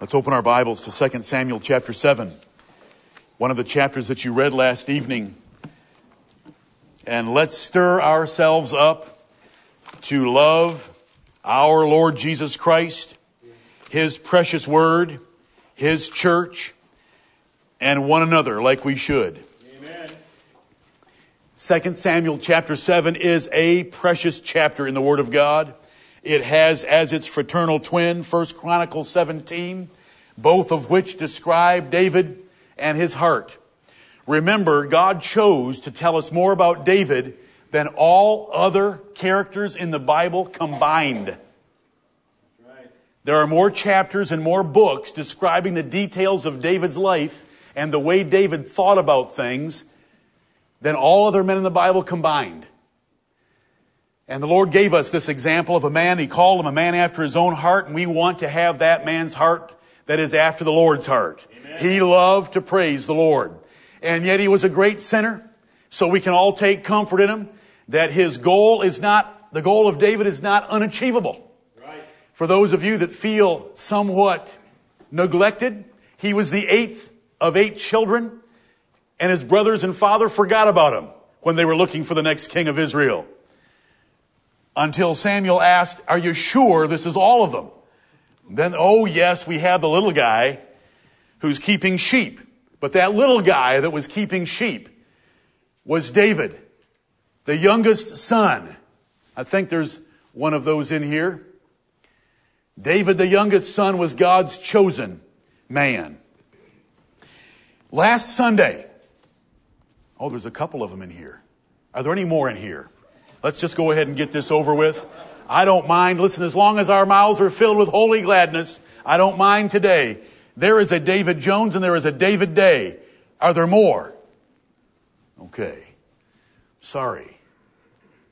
Let's open our Bibles to 2 Samuel chapter 7, one of the chapters that you read last evening. And let's stir ourselves up to love our Lord Jesus Christ, His precious word, His church, and one another like we should. Amen. 2 Samuel chapter 7 is a precious chapter in the Word of God. It has as its fraternal twin 1 Chronicles 17, both of which describe David and his heart. Remember, God chose to tell us more about David than all other characters in the Bible combined. There are more chapters and more books describing the details of David's life and the way David thought about things than all other men in the Bible combined. And the Lord gave us this example of a man. He called him a man after his own heart, and we want to have that man's heart that is after the Lord's heart. Amen. He loved to praise the Lord. And yet he was a great sinner. So we can all take comfort in him that his goal is not, the goal of David is not unachievable. Right. For those of you that feel somewhat neglected, he was the eighth of eight children, and his brothers and father forgot about him when they were looking for the next king of Israel until Samuel asked, Are you sure this is all of them? Then, oh yes, we have the little guy who's keeping sheep. But that little guy that was keeping sheep was David, the youngest son. I think there's one of those in here. David, the youngest son, was God's chosen man. Last Sunday, oh, there's a couple of them in here. Are there any more in here? Let's just go ahead and get this over with. I don't mind. Listen, as long as our mouths are filled with holy gladness, I don't mind today. There is a David Jones and there is a David Day. Are there more? Okay. Sorry,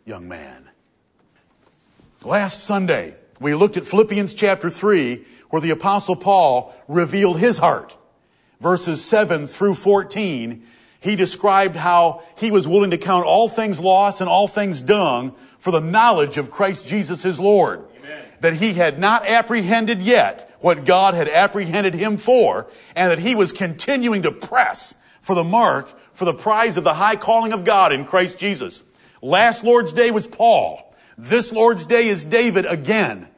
young man. Last Sunday, we looked at Philippians chapter 3, where the apostle Paul revealed his heart. Verses 7 through 14 he described how he was willing to count all things lost and all things dung for the knowledge of Christ Jesus his Lord. Amen. That he had not apprehended yet what God had apprehended him for, and that he was continuing to press for the mark for the prize of the high calling of God in Christ Jesus. Last Lord's Day was Paul. This Lord's Day is David again.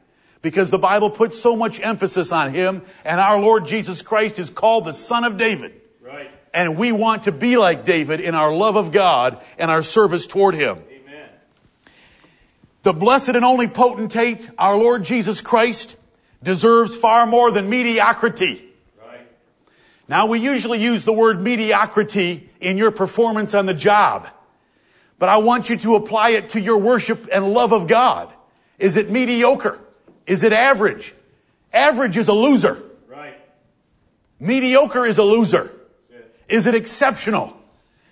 Because the Bible puts so much emphasis on him, and our Lord Jesus Christ is called the Son of David. And we want to be like David in our love of God and our service toward Him. Amen. The blessed and only potentate, our Lord Jesus Christ, deserves far more than mediocrity. Right. Now we usually use the word mediocrity in your performance on the job. But I want you to apply it to your worship and love of God. Is it mediocre? Is it average? Average is a loser. Right. Mediocre is a loser. Is it exceptional?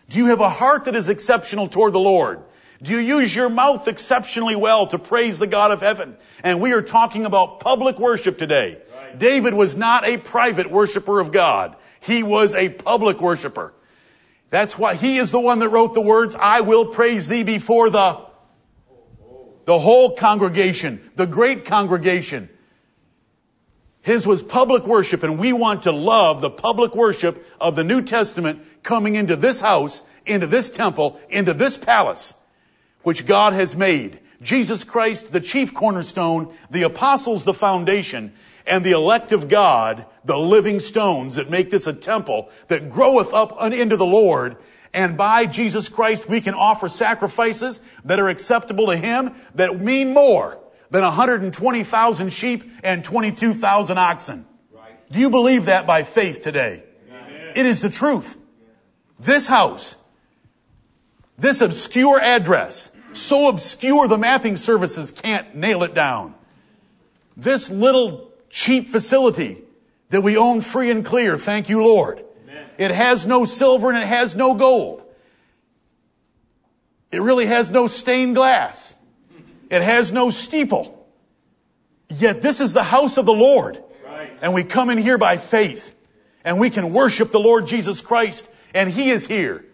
Do you have a heart that is exceptional toward the Lord? Do you use your mouth exceptionally well to praise the God of heaven? And we are talking about public worship today. Right. David was not a private worshiper of God. He was a public worshiper. That's why he is the one that wrote the words, I will praise thee before the, the whole congregation, the great congregation. His was public worship, and we want to love the public worship of the New Testament coming into this house, into this temple, into this palace, which God has made. Jesus Christ, the chief cornerstone, the apostles, the foundation, and the elect of God, the living stones that make this a temple that groweth up into the Lord. And by Jesus Christ, we can offer sacrifices that are acceptable to Him that mean more than 120,000 sheep and 22,000 oxen. Right. Do you believe that by faith today? Amen. It is the truth. This house, this obscure address, so obscure the mapping services can't nail it down. This little cheap facility that we own free and clear, thank you Lord. Amen. It has no silver and it has no gold. It really has no stained glass. It has no steeple. Yet this is the house of the Lord. Right. And we come in here by faith. And we can worship the Lord Jesus Christ. And He is here.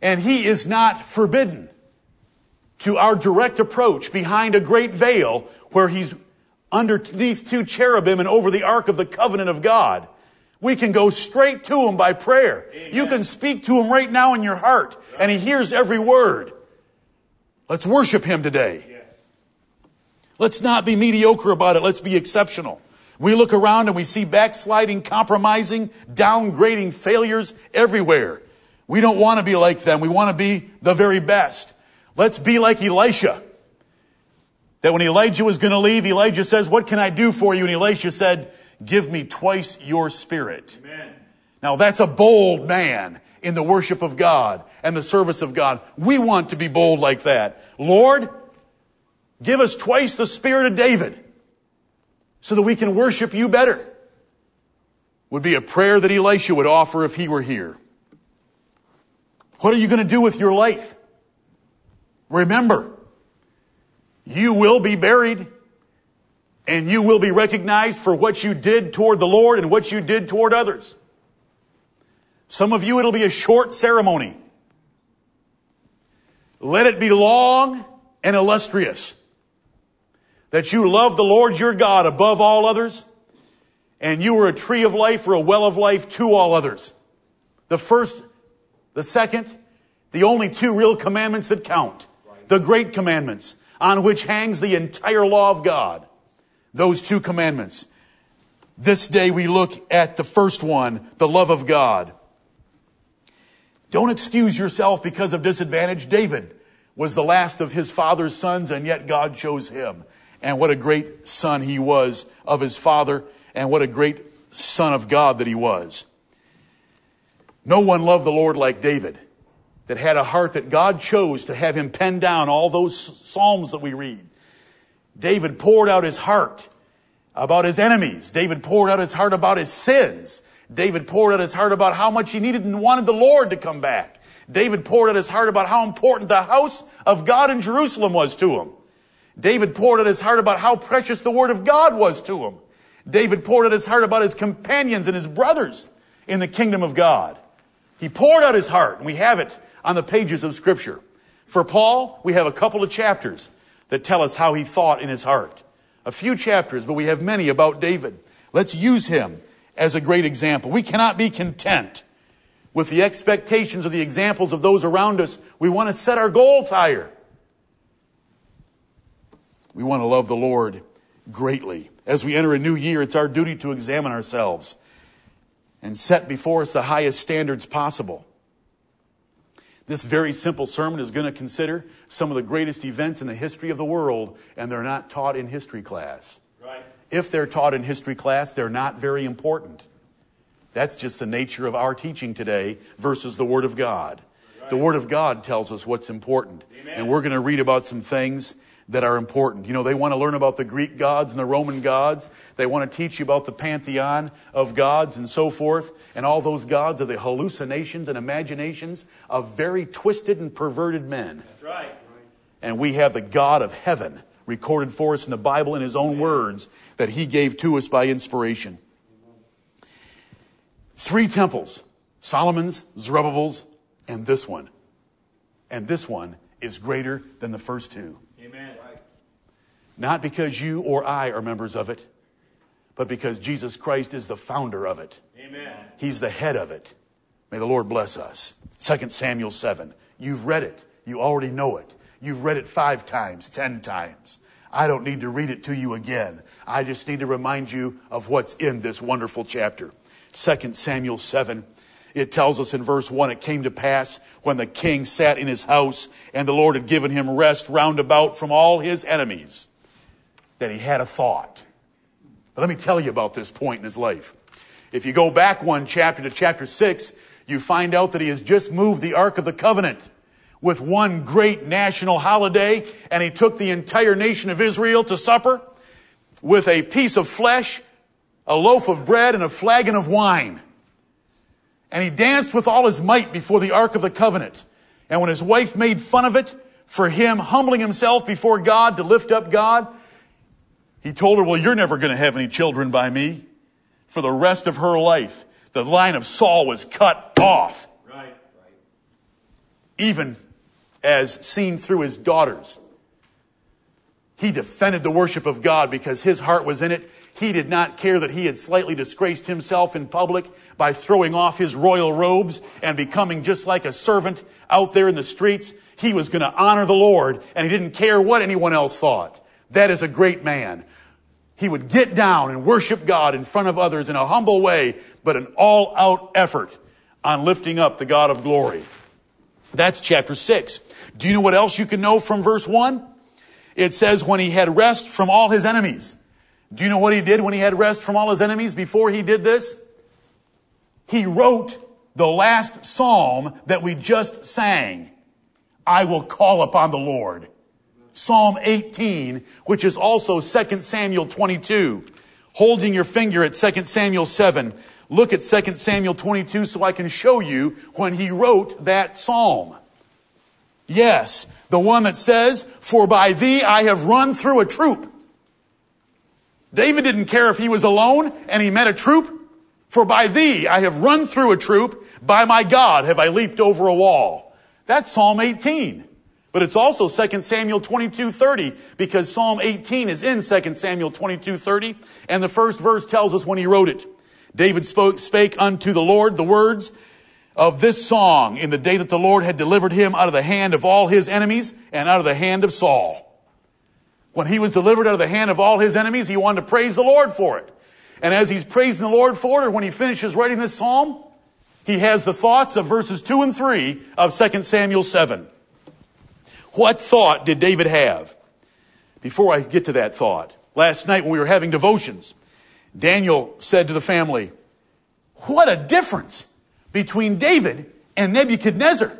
And He is not forbidden to our direct approach behind a great veil where He's underneath two cherubim and over the ark of the covenant of God. We can go straight to him by prayer. Amen. You can speak to him right now in your heart and he hears every word. Let's worship him today. Let's not be mediocre about it. Let's be exceptional. We look around and we see backsliding, compromising, downgrading failures everywhere. We don't want to be like them. We want to be the very best. Let's be like Elisha. That when Elijah was going to leave, Elijah says, what can I do for you? And Elisha said, give me twice your spirit. Amen. Now that's a bold man in the worship of God and the service of God. We want to be bold like that. Lord, give us twice the spirit of David so that we can worship you better. Would be a prayer that Elisha would offer if he were here. What are you going to do with your life? Remember, you will be buried and you will be recognized for what you did toward the Lord and what you did toward others. Some of you, it'll be a short ceremony. Let it be long and illustrious. That you love the Lord your God above all others, and you are a tree of life or a well of life to all others. The first, the second, the only two real commandments that count. The great commandments on which hangs the entire law of God. Those two commandments. This day we look at the first one, the love of God. Don't excuse yourself because of disadvantage. David was the last of his father's sons and yet God chose him. And what a great son he was of his father and what a great son of God that he was. No one loved the Lord like David that had a heart that God chose to have him pen down all those psalms that we read. David poured out his heart about his enemies. David poured out his heart about his sins. David poured out his heart about how much he needed and wanted the Lord to come back. David poured out his heart about how important the house of God in Jerusalem was to him. David poured out his heart about how precious the word of God was to him. David poured out his heart about his companions and his brothers in the kingdom of God. He poured out his heart, and we have it on the pages of scripture. For Paul, we have a couple of chapters that tell us how he thought in his heart. A few chapters, but we have many about David. Let's use him as a great example. We cannot be content with the expectations or the examples of those around us. We want to set our goals higher. We want to love the Lord greatly. As we enter a new year, it's our duty to examine ourselves and set before us the highest standards possible. This very simple sermon is going to consider some of the greatest events in the history of the world, and they're not taught in history class. Right. If they're taught in history class, they're not very important. That's just the nature of our teaching today versus the Word of God. Right. The Word of God tells us what's important. Amen. And we're going to read about some things that are important. You know, they want to learn about the Greek gods and the Roman gods. They want to teach you about the pantheon of gods and so forth. And all those gods are the hallucinations and imaginations of very twisted and perverted men. That's right. And we have the God of heaven recorded for us in the Bible in his own words that he gave to us by inspiration. Three temples Solomon's, Zerubbabel's, and this one. And this one is greater than the first two. Amen. Not because you or I are members of it, but because Jesus Christ is the founder of it. Amen. He's the head of it. May the Lord bless us. 2 Samuel 7. You've read it. You already know it. You've read it five times, ten times. I don't need to read it to you again. I just need to remind you of what's in this wonderful chapter. 2 Samuel 7. It tells us in verse 1 it came to pass when the king sat in his house and the Lord had given him rest round about from all his enemies that he had a thought. But let me tell you about this point in his life. If you go back one chapter to chapter 6, you find out that he has just moved the Ark of the Covenant with one great national holiday and he took the entire nation of Israel to supper with a piece of flesh, a loaf of bread, and a flagon of wine. And he danced with all his might before the Ark of the Covenant. And when his wife made fun of it, for him humbling himself before God to lift up God, he told her, well, you're never going to have any children by me. For the rest of her life, the line of Saul was cut off. Right. right. Even as seen through his daughters. He defended the worship of God because his heart was in it. He did not care that he had slightly disgraced himself in public by throwing off his royal robes and becoming just like a servant out there in the streets. He was going to honor the Lord and he didn't care what anyone else thought. That is a great man. He would get down and worship God in front of others in a humble way, but an all out effort on lifting up the God of glory. That's chapter 6. Do you know what else you can know from verse 1? It says when he had rest from all his enemies. Do you know what he did when he had rest from all his enemies before he did this? He wrote the last psalm that we just sang. I will call upon the Lord. Psalm 18, which is also 2 Samuel 22. Holding your finger at 2 Samuel 7. Look at 2 Samuel 22 so I can show you when he wrote that psalm. Yes, the one that says, For by thee I have run through a troop. David didn't care if he was alone and he met a troop. For by thee I have run through a troop. By my God have I leaped over a wall. That's Psalm 18. But it's also 2 Samuel 22:30 because Psalm 18 is in 2 Samuel 22:30 and the first verse tells us when he wrote it. David spoke, spake unto the Lord the words of this song in the day that the Lord had delivered him out of the hand of all his enemies and out of the hand of Saul. When he was delivered out of the hand of all his enemies, he wanted to praise the Lord for it. And as he's praising the Lord for it, or when he finishes writing this psalm, he has the thoughts of verses 2 and 3 of 2 Samuel 7. What thought did David have? Before I get to that thought, last night when we were having devotions, Daniel said to the family, What a difference between David and Nebuchadnezzar.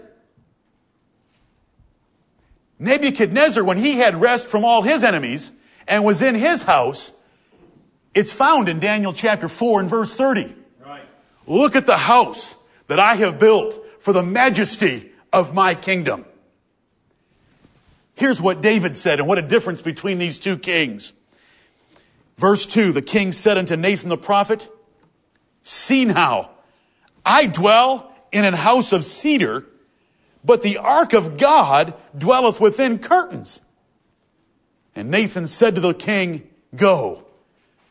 Nebuchadnezzar, when he had rest from all his enemies and was in his house, it's found in Daniel chapter 4 and verse 30. Right. Look at the house that I have built for the majesty of my kingdom. Here's what David said and what a difference between these two kings. Verse 2, the king said unto Nathan the prophet, See now, I dwell in an house of cedar, but the ark of God dwelleth within curtains. And Nathan said to the king, Go,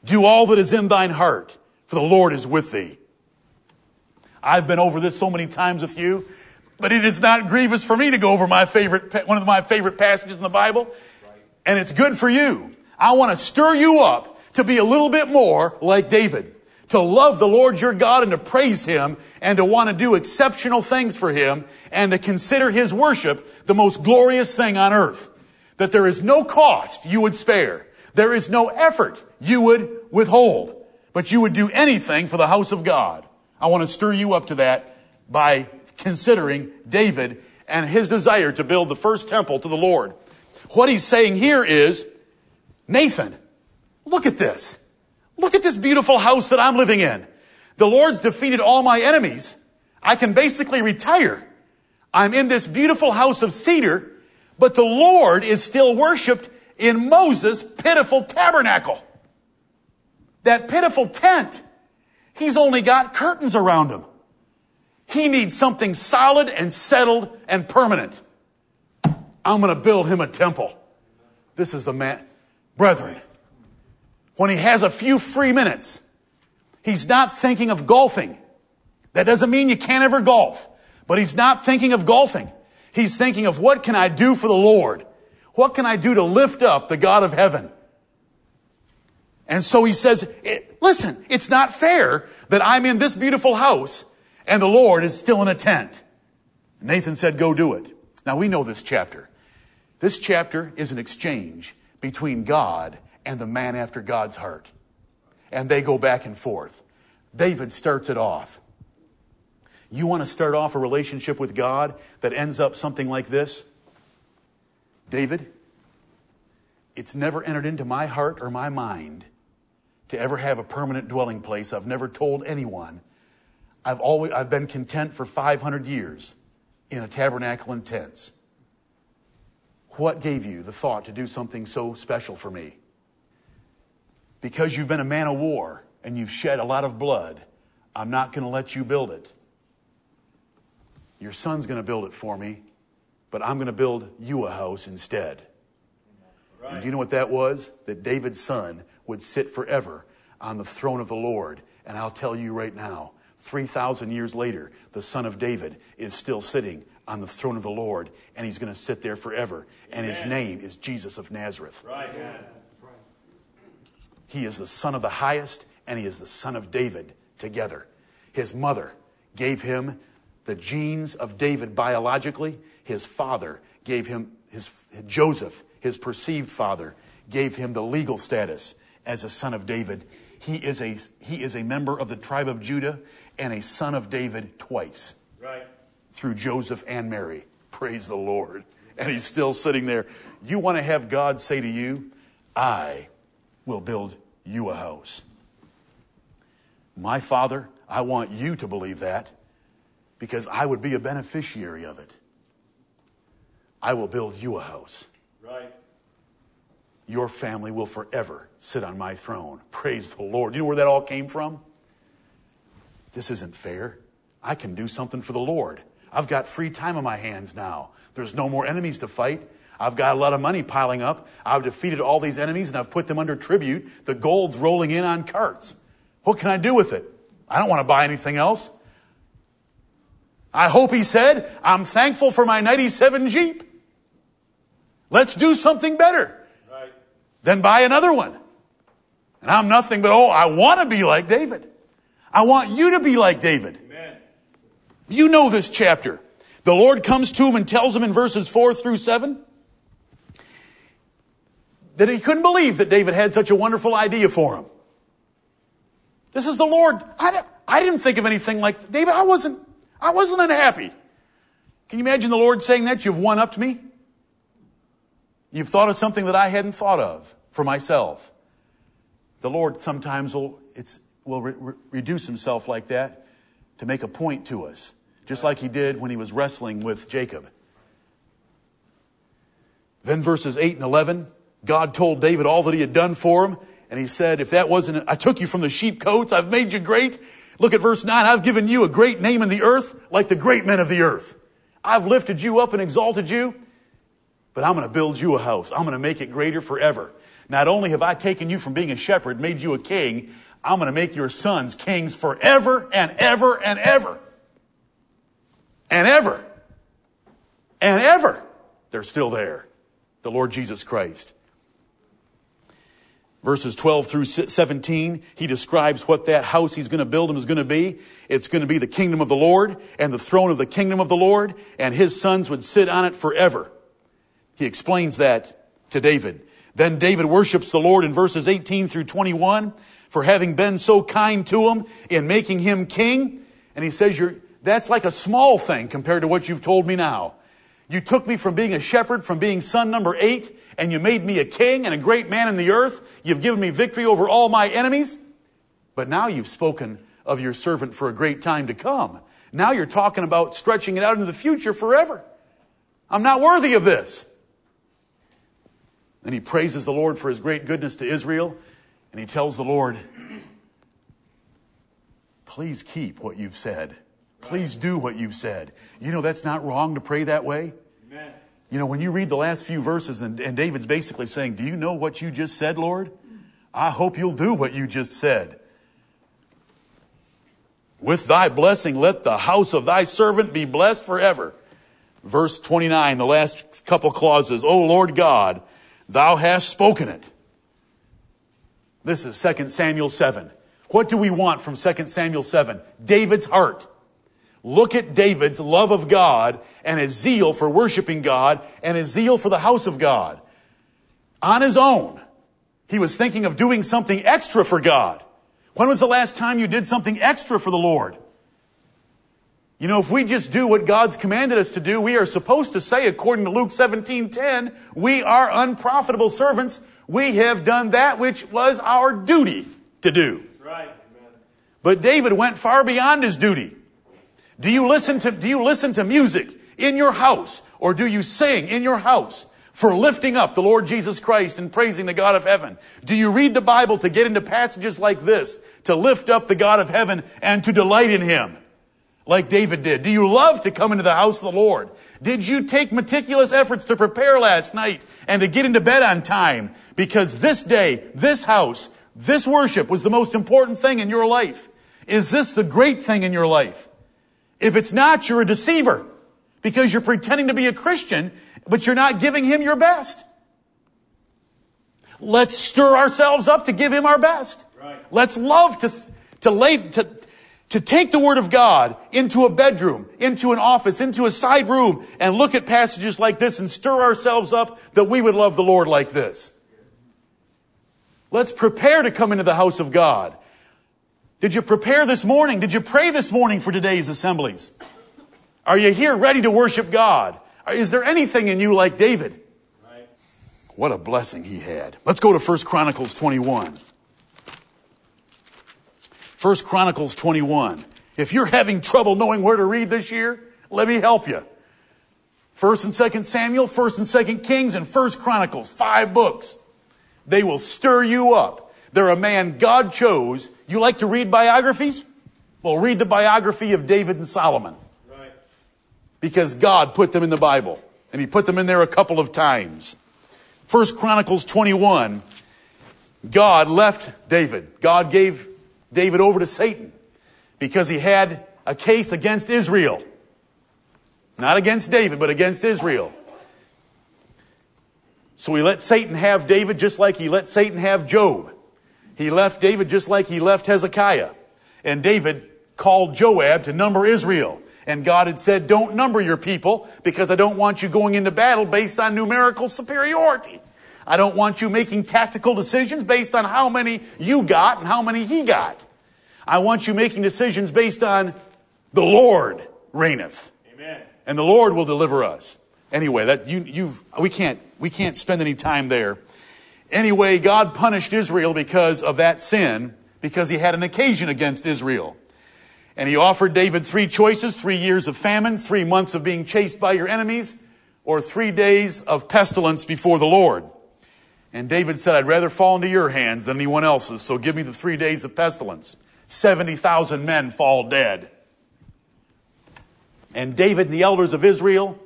do all that is in thine heart, for the Lord is with thee. I've been over this so many times with you, but it is not grievous for me to go over my favorite, one of my favorite passages in the Bible. And it's good for you. I want to stir you up to be a little bit more like David. To love the Lord your God and to praise Him and to want to do exceptional things for Him and to consider His worship the most glorious thing on earth. That there is no cost you would spare. There is no effort you would withhold. But you would do anything for the house of God. I want to stir you up to that by considering David and his desire to build the first temple to the Lord. What he's saying here is, Nathan, look at this. Look at this beautiful house that I'm living in. The Lord's defeated all my enemies. I can basically retire. I'm in this beautiful house of cedar, but the Lord is still worshiped in Moses' pitiful tabernacle. That pitiful tent. He's only got curtains around him. He needs something solid and settled and permanent. I'm going to build him a temple. This is the man. Brethren, when he has a few free minutes, he's not thinking of golfing. That doesn't mean you can't ever golf, but he's not thinking of golfing. He's thinking of what can I do for the Lord? What can I do to lift up the God of heaven? And so he says, eh, listen, it's not fair that I'm in this beautiful house and the Lord is still in a tent. Nathan said, go do it. Now we know this chapter. This chapter is an exchange between God and the man after God's heart. And they go back and forth. David starts it off. You want to start off a relationship with God that ends up something like this? David, it's never entered into my heart or my mind to ever have a permanent dwelling place. I've never told anyone I've always, I've been content for 500 years in a tabernacle and tents. What gave you the thought to do something so special for me? Because you've been a man of war and you've shed a lot of blood, I'm not going to let you build it. Your son's going to build it for me, but I'm going to build you a house instead. Right. And do you know what that was? That David's son would sit forever on the throne of the Lord. And I'll tell you right now, 3,000 years later, the son of David is still sitting on the throne of the Lord, and he's going to sit there forever. And his name is Jesus of Nazareth. Right. He is the son of the highest, and he is the son of David together. His mother gave him the genes of David biologically. His father gave him, his, Joseph, his perceived father, gave him the legal status as a son of David. He is a, he is a member of the tribe of Judah and a son of David twice. Right. Through Joseph and Mary. Praise the Lord. And he's still sitting there. You want to have God say to you, I will build you a house. My Father, I want you to believe that because I would be a beneficiary of it. I will build you a house. Right. Your family will forever sit on my throne. Praise the Lord. You know where that all came from? This isn't fair. I can do something for the Lord. I've got free time on my hands now. There's no more enemies to fight. I've got a lot of money piling up. I've defeated all these enemies and I've put them under tribute. The gold's rolling in on carts. What can I do with it? I don't want to buy anything else. I hope he said, I'm thankful for my 97 Jeep. Let's do something better right. than buy another one. And I'm nothing but, oh, I want to be like David. I want you to be like David. Amen. You know this chapter. The Lord comes to him and tells him in verses 4 through 7 that he couldn't believe that David had such a wonderful idea for him. This is the Lord. I, I didn't think of anything like David. I wasn't, I wasn't unhappy. Can you imagine the Lord saying that? You've one upped me. You've thought of something that I hadn't thought of for myself. The Lord sometimes will, will re- reduce himself like that to make a point to us, just like he did when he was wrestling with Jacob. Then verses 8 and 11, God told David all that he had done for him. And he said, if that wasn't, I took you from the sheepcotes. I've made you great. Look at verse 9. I've given you a great name in the earth like the great men of the earth. I've lifted you up and exalted you, but I'm going to build you a house. I'm going to make it greater forever. Not only have I taken you from being a shepherd, made you a king, I'm going to make your sons kings forever and ever and ever. And ever. And ever. They're still there. The Lord Jesus Christ. Verses 12 through 17, he describes what that house he's going to build him is going to be. It's going to be the kingdom of the Lord and the throne of the kingdom of the Lord, and his sons would sit on it forever. He explains that to David. Then David worships the Lord in verses 18 through 21 for having been so kind to him in making him king. And he says, you're, that's like a small thing compared to what you've told me now. You took me from being a shepherd, from being son number eight, and you made me a king and a great man in the earth. You've given me victory over all my enemies. But now you've spoken of your servant for a great time to come. Now you're talking about stretching it out into the future forever. I'm not worthy of this. Then he praises the Lord for his great goodness to Israel, and he tells the Lord, Please keep what you've said. Please do what you've said. You know, that's not wrong to pray that way. Amen. You know, when you read the last few verses and, and David's basically saying, Do you know what you just said, Lord? I hope you'll do what you just said. With thy blessing, let the house of thy servant be blessed forever. Verse 29, the last couple clauses. O Lord God, thou hast spoken it. This is 2 Samuel 7. What do we want from 2 Samuel 7? David's heart. Look at David's love of God and his zeal for worshiping God and his zeal for the house of God. On his own, he was thinking of doing something extra for God. When was the last time you did something extra for the Lord? You know, if we just do what God's commanded us to do, we are supposed to say, according to Luke 17:10, we are unprofitable servants. We have done that which was our duty to do. Right. But David went far beyond his duty. Do you listen to, do you listen to music in your house or do you sing in your house for lifting up the Lord Jesus Christ and praising the God of heaven? Do you read the Bible to get into passages like this, to lift up the God of heaven and to delight in Him? like David did? Do you love to come into the house of the Lord? Did you take meticulous efforts to prepare last night and to get into bed on time? Because this day, this house, this worship was the most important thing in your life. Is this the great thing in your life? If it's not, you're a deceiver because you're pretending to be a Christian, but you're not giving him your best. Let's stir ourselves up to give him our best. Right. Let's love to, to lay, to, to take the Word of God into a bedroom, into an office, into a side room, and look at passages like this and stir ourselves up that we would love the Lord like this. Let's prepare to come into the house of God. Did you prepare this morning? Did you pray this morning for today's assemblies? Are you here ready to worship God? Is there anything in you like David? Right. What a blessing he had. Let's go to 1 Chronicles 21. First Chronicles 21. If you're having trouble knowing where to read this year, let me help you. First and Second Samuel, First and Second Kings, and First Chronicles, five books. They will stir you up. They're a man God chose. You like to read biographies? Well, read the biography of David and Solomon. Right. Because God put them in the Bible. And He put them in there a couple of times. First Chronicles 21, God left David. God gave David over to Satan because he had a case against Israel. Not against David, but against Israel. So he let Satan have David just like he let Satan have Job. He left David just like he left Hezekiah. And David called Joab to number Israel. And God had said, don't number your people because I don't want you going into battle based on numerical superiority. I don't want you making tactical decisions based on how many you got and how many he got. I want you making decisions based on the Lord reigneth. Amen. And the Lord will deliver us. Anyway, that you you've we can't we can't spend any time there. Anyway, God punished Israel because of that sin, because he had an occasion against Israel. And he offered David three choices, three years of famine, three months of being chased by your enemies, or three days of pestilence before the Lord. And David said, I'd rather fall into your hands than anyone else's, so give me the three days of pestilence. 70,000 men fall dead. And David and the elders of Israel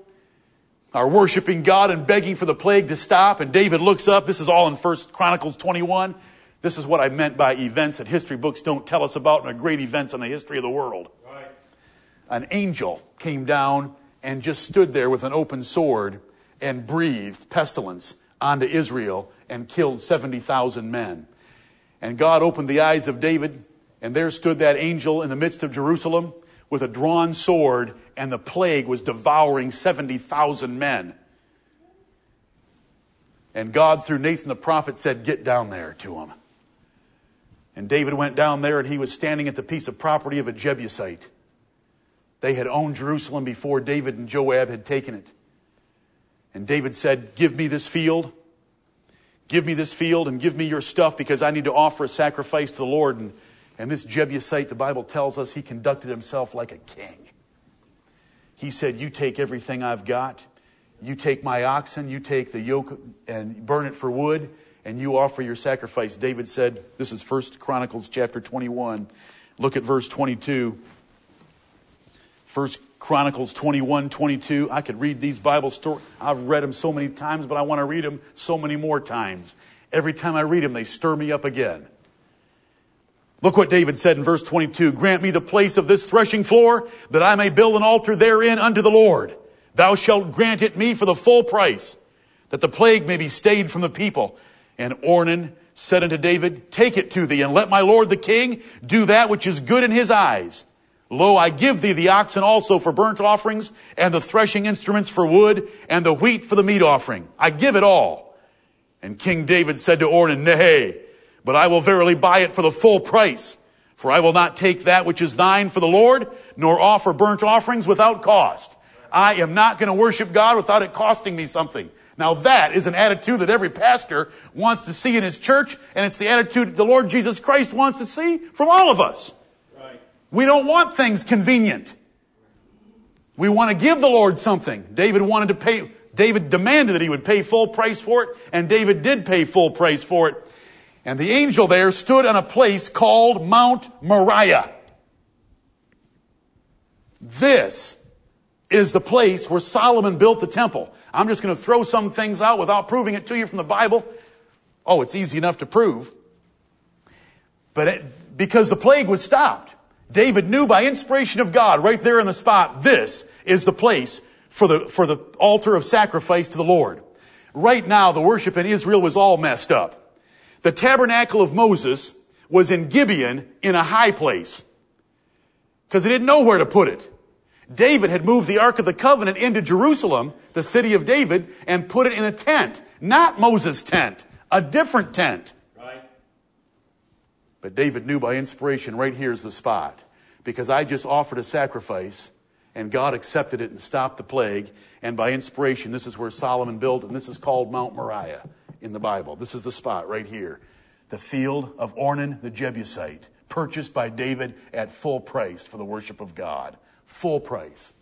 are worshiping God and begging for the plague to stop. And David looks up. This is all in First Chronicles 21. This is what I meant by events that history books don't tell us about and are great events in the history of the world. Right. An angel came down and just stood there with an open sword and breathed pestilence onto Israel and killed 70,000 men. And God opened the eyes of David, and there stood that angel in the midst of Jerusalem with a drawn sword, and the plague was devouring 70,000 men. And God, through Nathan the prophet, said, Get down there to him. And David went down there, and he was standing at the piece of property of a Jebusite. They had owned Jerusalem before David and Joab had taken it. And David said, Give me this field. Give me this field and give me your stuff because I need to offer a sacrifice to the Lord. And, and this Jebusite, the Bible tells us, he conducted himself like a king. He said, You take everything I've got. You take my oxen, you take the yoke and burn it for wood, and you offer your sacrifice. David said, This is 1 Chronicles chapter 21. Look at verse 22. 1 Chronicles 21, 22. I could read these Bible stories. I've read them so many times, but I want to read them so many more times. Every time I read them, they stir me up again. Look what David said in verse 22. Grant me the place of this threshing floor that I may build an altar therein unto the Lord. Thou shalt grant it me for the full price that the plague may be stayed from the people. And Ornan said unto David, Take it to thee and let my Lord the king do that which is good in his eyes. Lo, I give thee the oxen also for burnt offerings, and the threshing instruments for wood, and the wheat for the meat offering. I give it all. And King David said to Ornan, Nay, but I will verily buy it for the full price. For I will not take that which is thine for the Lord, nor offer burnt offerings without cost. I am not going to worship God without it costing me something. Now that is an attitude that every pastor wants to see in his church, and it's the attitude the Lord Jesus Christ wants to see from all of us. We don't want things convenient. We want to give the Lord something. David wanted to pay, David demanded that he would pay full price for it, and David did pay full price for it. And the angel there stood on a place called Mount Moriah. This is the place where Solomon built the temple. I'm just going to throw some things out without proving it to you from the Bible. Oh, it's easy enough to prove. But it, because the plague was stopped, David knew by inspiration of God right there in the spot, this is the place for the, for the altar of sacrifice to the Lord. Right now, the worship in Israel was all messed up. The tabernacle of Moses was in Gibeon in a high place because he didn't know where to put it. David had moved the Ark of the Covenant into Jerusalem, the city of David, and put it in a tent. Not Moses' tent, a different tent. Right. But David knew by inspiration, right here's the spot. Because I just offered a sacrifice, and God accepted it and stopped the plague. And by inspiration, this is where Solomon built, and this is called Mount Moriah in the Bible. This is the spot right here. The field of Ornan the Jebusite, purchased by David at full price for the worship of God full price.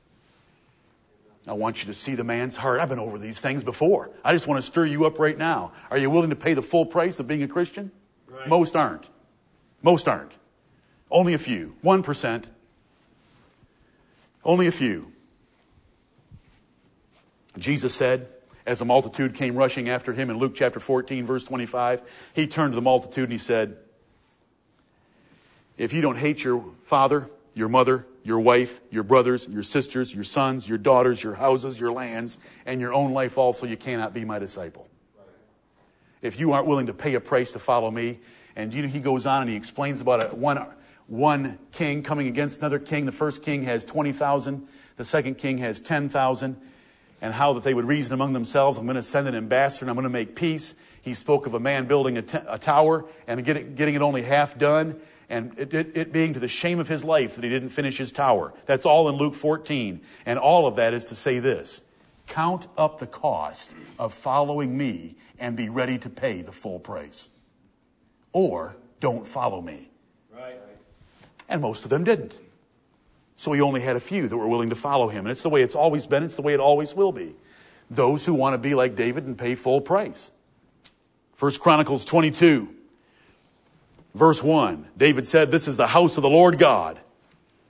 I want you to see the man's heart. I've been over these things before. I just want to stir you up right now. Are you willing to pay the full price of being a Christian? Right. Most aren't. Most aren't. Only a few. 1%. Only a few. Jesus said, as the multitude came rushing after him in Luke chapter 14, verse 25, he turned to the multitude and he said, If you don't hate your father, your mother, your wife, your brothers, your sisters, your sons, your daughters, your houses, your lands, and your own life also, you cannot be my disciple. If you aren't willing to pay a price to follow me, and you know, he goes on and he explains about a, one, one king coming against another king. The first king has 20,000, the second king has 10,000, and how that they would reason among themselves. I'm going to send an ambassador and I'm going to make peace. He spoke of a man building a, t- a tower and get getting it only half done and it, it, it, being to the shame of his life that he didn't finish his tower. That's all in Luke 14. And all of that is to say this count up the cost of following me and be ready to pay the full price. Or don't follow me. Right. And most of them didn't. So he only had a few that were willing to follow him. And it's the way it's always been, it's the way it always will be. Those who want to be like David and pay full price. First Chronicles 22. Verse 1, David said, This is the house of the Lord God.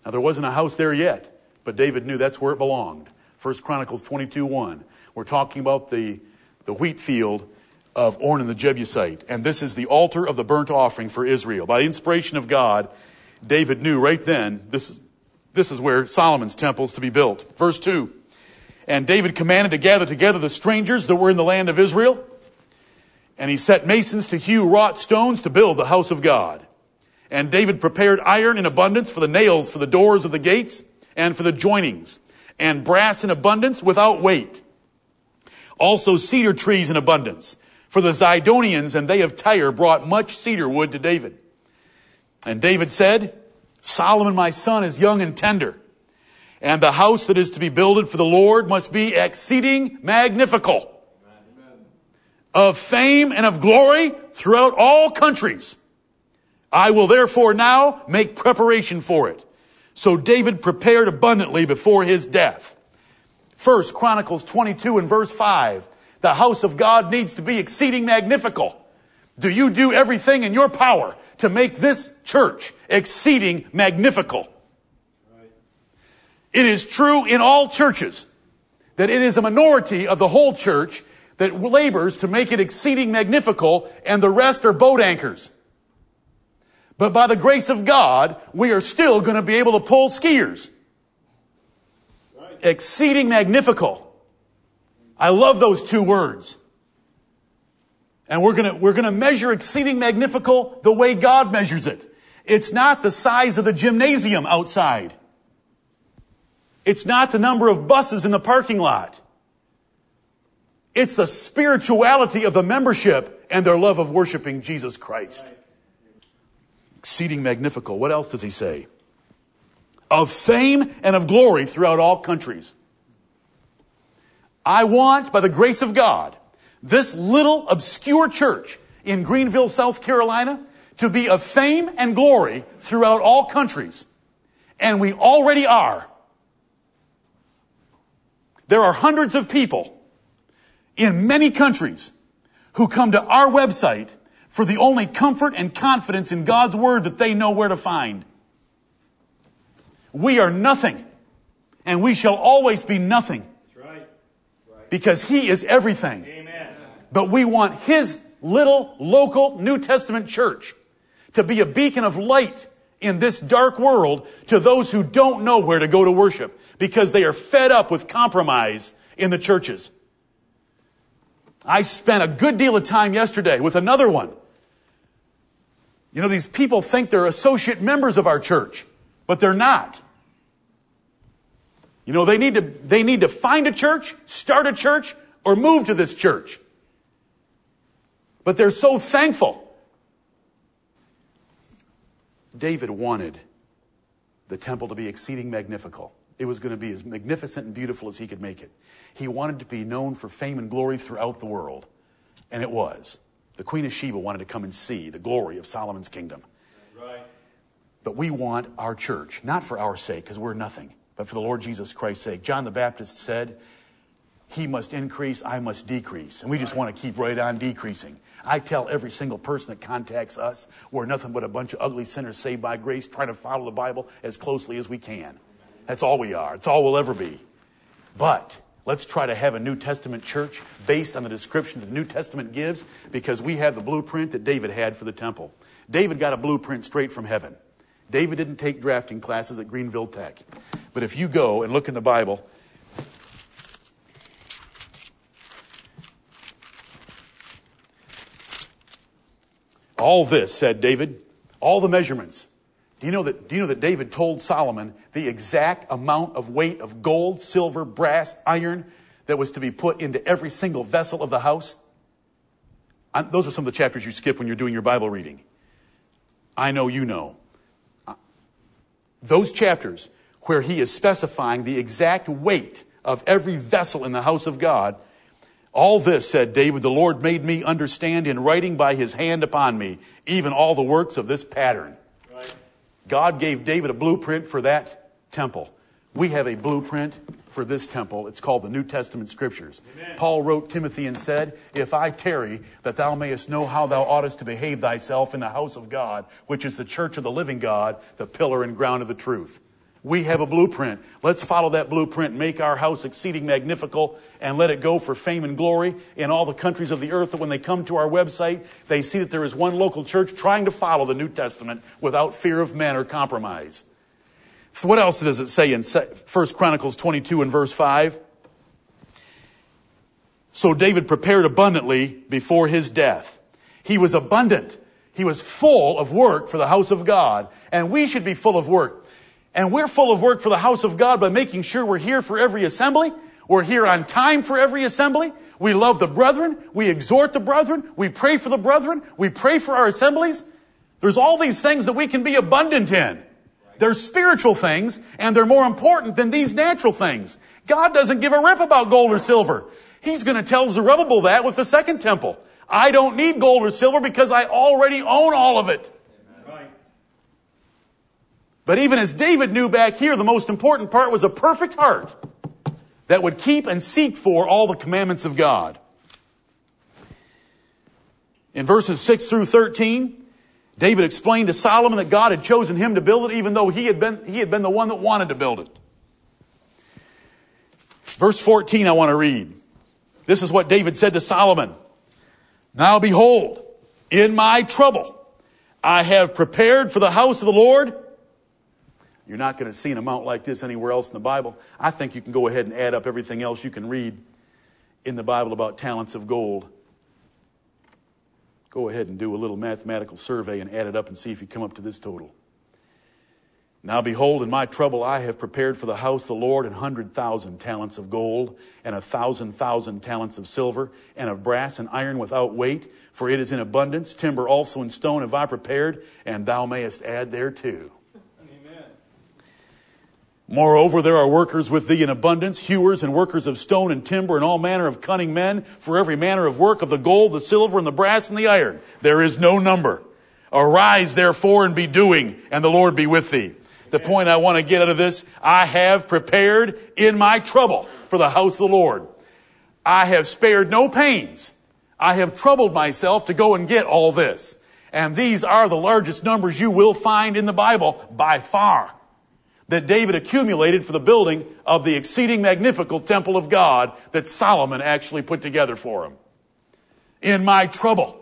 Now, there wasn't a house there yet, but David knew that's where it belonged. 1 Chronicles 22 1. We're talking about the, the wheat field of Ornan the Jebusite. And this is the altar of the burnt offering for Israel. By the inspiration of God, David knew right then this is, this is where Solomon's temple is to be built. Verse 2. And David commanded to gather together the strangers that were in the land of Israel and he set masons to hew wrought stones to build the house of God. And David prepared iron in abundance for the nails for the doors of the gates and for the joinings, and brass in abundance without weight. Also cedar trees in abundance. For the Zidonians and they of Tyre brought much cedar wood to David. And David said, Solomon my son is young and tender, and the house that is to be builded for the Lord must be exceeding magnifical of fame and of glory throughout all countries. I will therefore now make preparation for it. So David prepared abundantly before his death. First Chronicles 22 and verse 5. The house of God needs to be exceeding magnifical. Do you do everything in your power to make this church exceeding magnifical? It is true in all churches that it is a minority of the whole church that labors to make it exceeding magnifical, and the rest are boat anchors. But by the grace of God, we are still going to be able to pull skiers. Exceeding magnifical. I love those two words. And we're gonna, we're gonna measure exceeding magnifical the way God measures it. It's not the size of the gymnasium outside. It's not the number of buses in the parking lot. It's the spirituality of the membership and their love of worshiping Jesus Christ. Exceeding magnifical. What else does he say? Of fame and of glory throughout all countries. I want, by the grace of God, this little obscure church in Greenville, South Carolina, to be of fame and glory throughout all countries. And we already are. There are hundreds of people in many countries who come to our website for the only comfort and confidence in God's Word that they know where to find. We are nothing And we shall always be nothing. Right. Right. Because He is everything. Amen. But we want His little local New Testament church to be a beacon of light in this dark world to those who don't know where to go to worship because they are fed up with compromise in the churches. I spent a good deal of time yesterday with another one. You know, these people think they're associate members of our church, but they're not. You know, they need to, they need to find a church, start a church, or move to this church. But they're so thankful. David wanted the temple to be exceeding magnifical. It was going to be as magnificent and beautiful as he could make it. He wanted to be known for fame and glory throughout the world. And it was. The Queen of Sheba wanted to come and see the glory of Solomon's kingdom. Right. But we want our church, not for our sake, because we're nothing, but for the Lord Jesus Christ's sake. John the Baptist said, He must increase, I must decrease. And we just want to keep right on decreasing. I tell every single person that contacts us, we're nothing but a bunch of ugly sinners saved by grace, trying to follow the Bible as closely as we can. That's all we are. It's all we'll ever be. But let's try to have a New Testament church based on the description that the New Testament gives because we have the blueprint that David had for the temple. David got a blueprint straight from heaven. David didn't take drafting classes at Greenville Tech. But if you go and look in the Bible, all this, said David, all the measurements, do you know that, do you know that David told Solomon the exact amount of weight of gold, silver, brass, iron that was to be put into every single vessel of the house? I, those are some of the chapters you skip when you're doing your Bible reading. I know you know. Those chapters where he is specifying the exact weight of every vessel in the house of God. All this, said David, the Lord made me understand in writing by his hand upon me, even all the works of this pattern. God gave David a blueprint for that temple. We have a blueprint for this temple. It's called the New Testament Scriptures. Amen. Paul wrote Timothy and said, If I tarry, that thou mayest know how thou oughtest to behave thyself in the house of God, which is the church of the living God, the pillar and ground of the truth. We have a blueprint. Let's follow that blueprint, make our house exceeding magnifical, and let it go for fame and glory in all the countries of the earth. That when they come to our website, they see that there is one local church trying to follow the New Testament without fear of men or compromise. So what else does it say in 1 Chronicles 22 and verse 5? So David prepared abundantly before his death. He was abundant. He was full of work for the house of God. And we should be full of work. And we're full of work for the house of God by making sure we're here for every assembly. We're here on time for every assembly. We love the brethren. We exhort the brethren. We pray for the brethren. We pray for our assemblies. There's all these things that we can be abundant in. They're spiritual things, and they're more important than these natural things. God doesn't give a rip about gold or silver. He's going to tell Zerubbabel that with the second temple. I don't need gold or silver because I already own all of it. But even as David knew back here, the most important part was a perfect heart that would keep and seek for all the commandments of God. In verses 6 through 13, David explained to Solomon that God had chosen him to build it, even though he had been, he had been the one that wanted to build it. Verse 14, I want to read. This is what David said to Solomon. Now behold, in my trouble, I have prepared for the house of the Lord you're not going to see an amount like this anywhere else in the Bible. I think you can go ahead and add up everything else you can read in the Bible about talents of gold. Go ahead and do a little mathematical survey and add it up and see if you come up to this total. Now behold, in my trouble I have prepared for the house of the Lord an hundred thousand talents of gold, and a thousand thousand talents of silver, and of brass and iron without weight, for it is in abundance. Timber also and stone have I prepared, and thou mayest add thereto. Moreover, there are workers with thee in abundance, hewers and workers of stone and timber and all manner of cunning men for every manner of work of the gold, the silver, and the brass and the iron. There is no number. Arise therefore and be doing, and the Lord be with thee. The point I want to get out of this, I have prepared in my trouble for the house of the Lord. I have spared no pains. I have troubled myself to go and get all this. And these are the largest numbers you will find in the Bible by far. That David accumulated for the building of the exceeding magnificent temple of God that Solomon actually put together for him. In my trouble.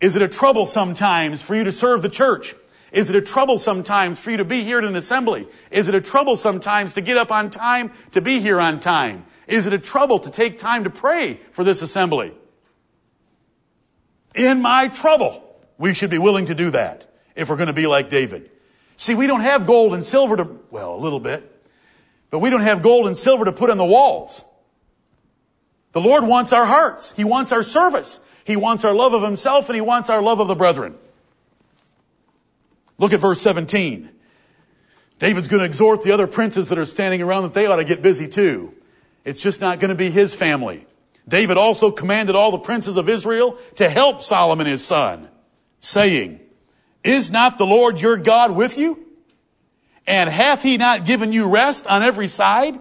Is it a trouble sometimes for you to serve the church? Is it a trouble sometimes for you to be here at an assembly? Is it a trouble sometimes to get up on time to be here on time? Is it a trouble to take time to pray for this assembly? In my trouble, we should be willing to do that if we're going to be like David. See, we don't have gold and silver to, well, a little bit, but we don't have gold and silver to put on the walls. The Lord wants our hearts. He wants our service. He wants our love of Himself and He wants our love of the brethren. Look at verse 17. David's going to exhort the other princes that are standing around that they ought to get busy too. It's just not going to be his family. David also commanded all the princes of Israel to help Solomon his son, saying, Is not the Lord your God with you? And hath he not given you rest on every side?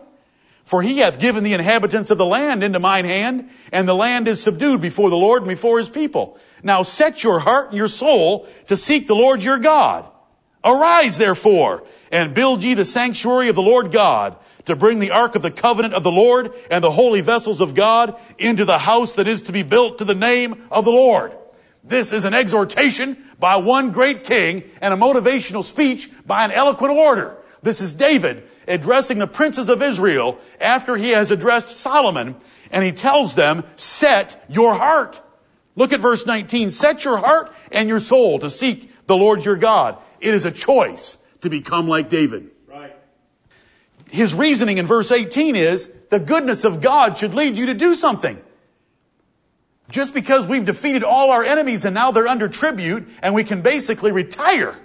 For he hath given the inhabitants of the land into mine hand, and the land is subdued before the Lord and before his people. Now set your heart and your soul to seek the Lord your God. Arise therefore, and build ye the sanctuary of the Lord God, to bring the ark of the covenant of the Lord and the holy vessels of God into the house that is to be built to the name of the Lord. This is an exhortation by one great king and a motivational speech by an eloquent orator. This is David addressing the princes of Israel after he has addressed Solomon and he tells them, set your heart. Look at verse 19. Set your heart and your soul to seek the Lord your God. It is a choice to become like David. Right. His reasoning in verse 18 is the goodness of God should lead you to do something. Just because we've defeated all our enemies and now they're under tribute and we can basically retire.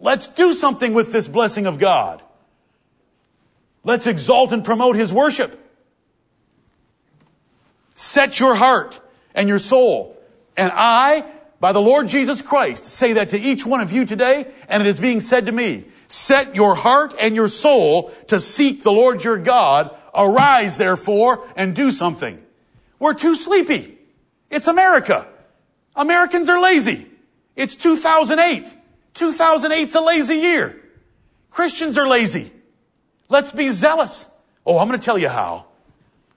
Let's do something with this blessing of God. Let's exalt and promote His worship. Set your heart and your soul. And I, by the Lord Jesus Christ, say that to each one of you today, and it is being said to me. Set your heart and your soul to seek the Lord your God. Arise, therefore, and do something. We're too sleepy. It's America. Americans are lazy. It's 2008. 2008's a lazy year. Christians are lazy. Let's be zealous. Oh, I'm going to tell you how.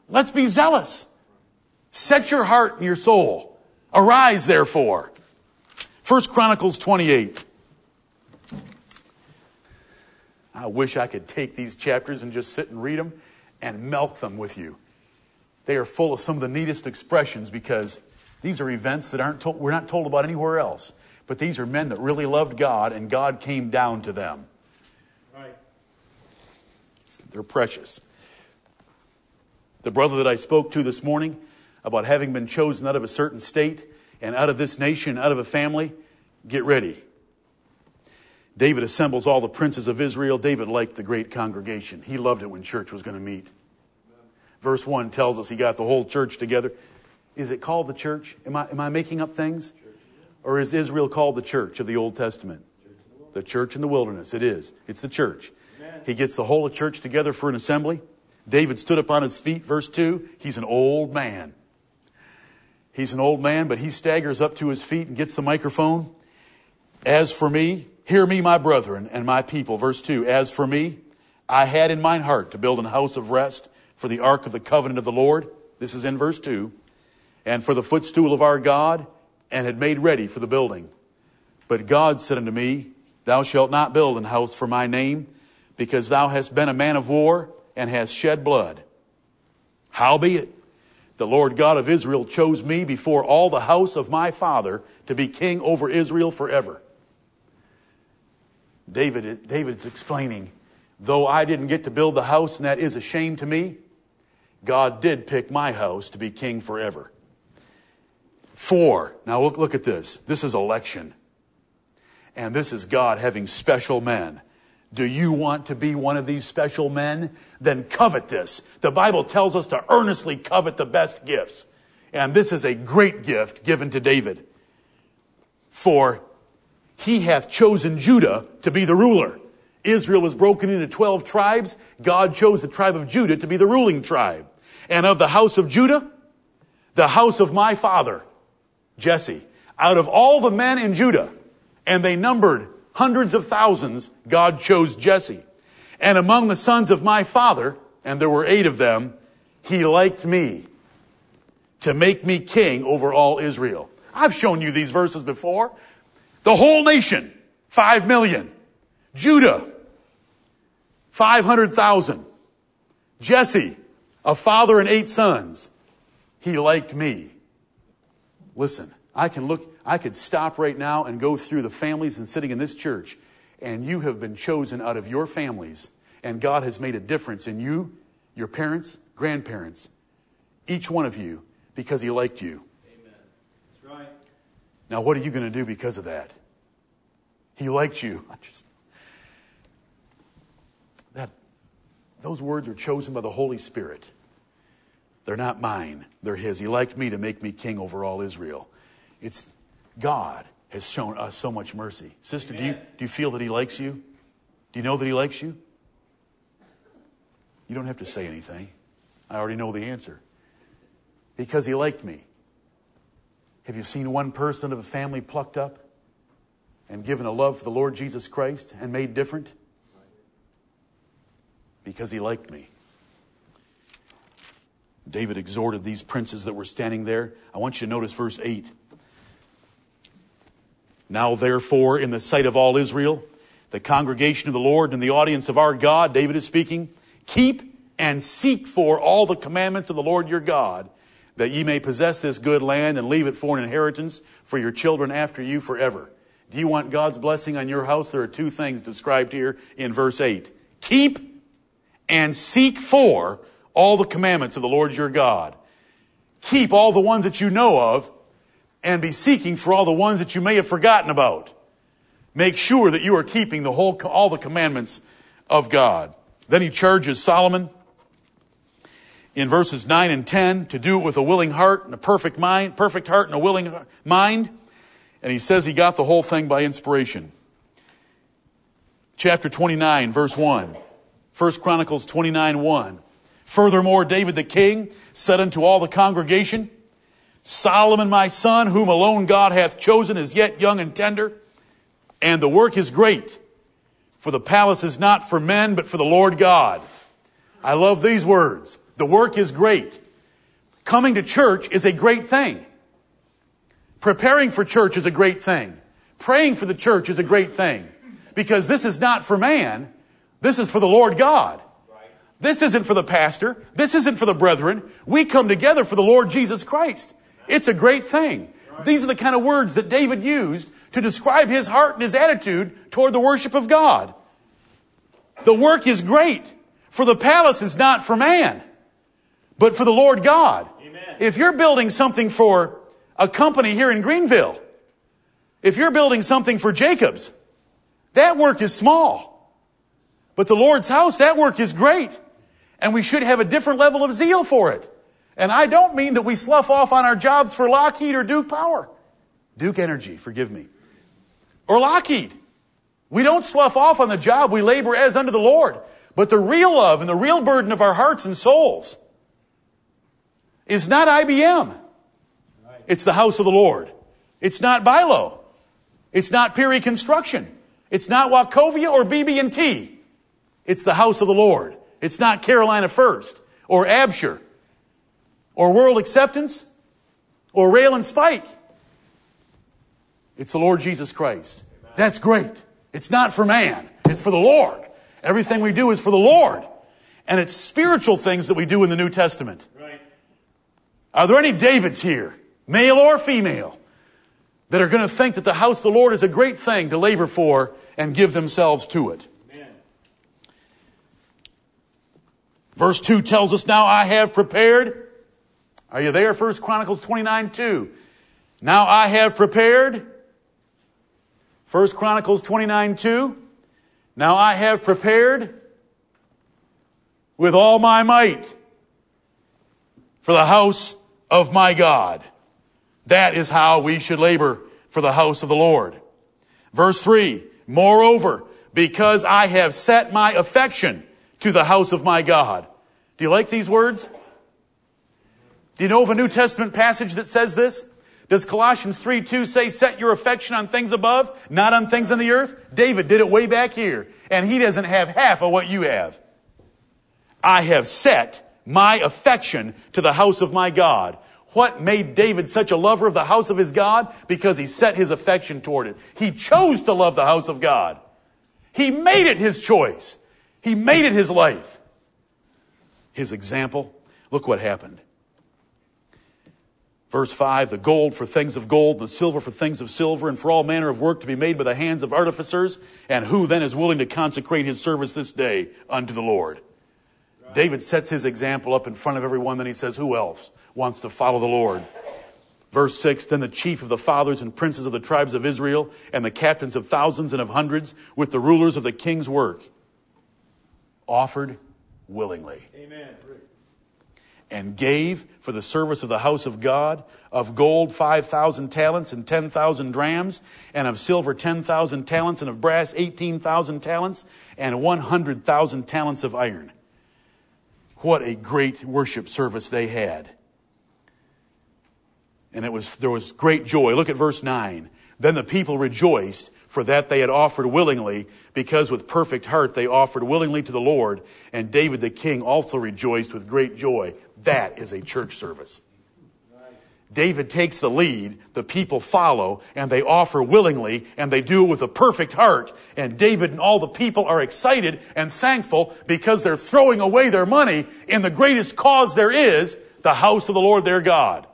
Let's be zealous. Set your heart and your soul. Arise, therefore. First Chronicles 28. I wish I could take these chapters and just sit and read them and milk them with you. They are full of some of the neatest expressions because these are events that aren't told, we're not told about anywhere else. But these are men that really loved God and God came down to them. Right. They're precious. The brother that I spoke to this morning about having been chosen out of a certain state and out of this nation, out of a family, get ready. David assembles all the princes of Israel. David liked the great congregation. He loved it when church was going to meet. Verse 1 tells us he got the whole church together. Is it called the church? Am I, am I making up things? Or is Israel called the church of the Old Testament? The church in the wilderness. It is. It's the church. He gets the whole church together for an assembly. David stood up on his feet, verse 2. He's an old man. He's an old man, but he staggers up to his feet and gets the microphone. As for me, hear me, my brethren and my people. Verse 2 As for me, I had in mine heart to build an house of rest for the ark of the covenant of the Lord. This is in verse 2. And for the footstool of our God, and had made ready for the building. But God said unto me, Thou shalt not build an house for my name, because thou hast been a man of war and hast shed blood. Howbeit, the Lord God of Israel chose me before all the house of my father to be king over Israel forever. David, David's explaining, though I didn't get to build the house, and that is a shame to me, God did pick my house to be king forever. Four. Now look, look at this. This is election. And this is God having special men. Do you want to be one of these special men? Then covet this. The Bible tells us to earnestly covet the best gifts. And this is a great gift given to David. For he hath chosen Judah to be the ruler. Israel was broken into 12 tribes. God chose the tribe of Judah to be the ruling tribe. And of the house of Judah, the house of my father, Jesse, out of all the men in Judah, and they numbered hundreds of thousands, God chose Jesse. And among the sons of my father, and there were eight of them, he liked me to make me king over all Israel. I've shown you these verses before. The whole nation, five million. Judah, 500,000. Jesse, a father and eight sons. He liked me. Listen, I can look, I could stop right now and go through the families and sitting in this church, and you have been chosen out of your families, and God has made a difference in you, your parents, grandparents, each one of you, because He liked you. Amen. That's right. Now, what are you going to do because of that? He liked you. I just those words are chosen by the Holy Spirit. They're not mine, they're his. He liked me to make me king over all Israel. It's God has shown us so much mercy. Sister, do you, do you feel that he likes you? Do you know that he likes you? You don't have to say anything. I already know the answer. Because he liked me. Have you seen one person of a family plucked up and given a love for the Lord Jesus Christ and made different? Because he liked me. David exhorted these princes that were standing there. I want you to notice verse 8. Now, therefore, in the sight of all Israel, the congregation of the Lord and the audience of our God, David is speaking, keep and seek for all the commandments of the Lord your God, that ye may possess this good land and leave it for an inheritance for your children after you forever. Do you want God's blessing on your house? There are two things described here in verse 8. Keep and seek for all the commandments of the Lord your God. Keep all the ones that you know of and be seeking for all the ones that you may have forgotten about. Make sure that you are keeping the whole, all the commandments of God. Then he charges Solomon in verses 9 and 10 to do it with a willing heart and a perfect mind, perfect heart and a willing mind. And he says he got the whole thing by inspiration. Chapter 29, verse 1. 1 Chronicles 29, 1. Furthermore, David the king said unto all the congregation, Solomon my son, whom alone God hath chosen, is yet young and tender, and the work is great. For the palace is not for men, but for the Lord God. I love these words. The work is great. Coming to church is a great thing. Preparing for church is a great thing. Praying for the church is a great thing. Because this is not for man, this is for the Lord God. This isn't for the pastor. This isn't for the brethren. We come together for the Lord Jesus Christ. It's a great thing. These are the kind of words that David used to describe his heart and his attitude toward the worship of God. The work is great, for the palace is not for man, but for the Lord God. Amen. If you're building something for a company here in Greenville, if you're building something for Jacobs, that work is small. But the Lord's house, that work is great. And we should have a different level of zeal for it. And I don't mean that we slough off on our jobs for Lockheed or Duke Power. Duke Energy, forgive me. Or Lockheed. We don't slough off on the job. We labor as unto the Lord. But the real love and the real burden of our hearts and souls is not IBM. It's the house of the Lord. It's not Bilo. It's not Peary Construction. It's not Wachovia or BB&T. It's the house of the Lord. It's not Carolina First or Absher or World Acceptance or Rail and Spike. It's the Lord Jesus Christ. That's great. It's not for man. It's for the Lord. Everything we do is for the Lord. And it's spiritual things that we do in the New Testament. Right. Are there any Davids here, male or female, that are going to think that the house of the Lord is a great thing to labor for and give themselves to it? Verse 2 tells us, Now I have prepared. Are you there? First Chronicles 29 2. Now I have prepared. First Chronicles 29 2. Now I have prepared with all my might for the house of my God. That is how we should labor for the house of the Lord. Verse 3 Moreover, because I have set my affection to the house of my God. Do you like these words? Do you know of a New Testament passage that says this? Does Colossians 3 2 say, set your affection on things above, not on things on the earth? David did it way back here, and he doesn't have half of what you have. I have set my affection to the house of my God. What made David such a lover of the house of his God? Because he set his affection toward it. He chose to love the house of God. He made it his choice. He made it his life. His example. Look what happened. Verse 5 the gold for things of gold, the silver for things of silver, and for all manner of work to be made by the hands of artificers. And who then is willing to consecrate his service this day unto the Lord? Right. David sets his example up in front of everyone, then he says, Who else wants to follow the Lord? Verse 6 Then the chief of the fathers and princes of the tribes of Israel, and the captains of thousands and of hundreds, with the rulers of the king's work, offered willingly. Amen and gave for the service of the house of God of gold 5,000 talents and 10,000 drams, and of silver 10,000 talents, and of brass 18,000 talents, and 100,000 talents of iron. What a great worship service they had. And it was, there was great joy. Look at verse 9. Then the people rejoiced for that they had offered willingly, because with perfect heart they offered willingly to the Lord. And David the king also rejoiced with great joy. That is a church service. David takes the lead, the people follow, and they offer willingly, and they do it with a perfect heart. And David and all the people are excited and thankful because they're throwing away their money in the greatest cause there is, the house of the Lord their God.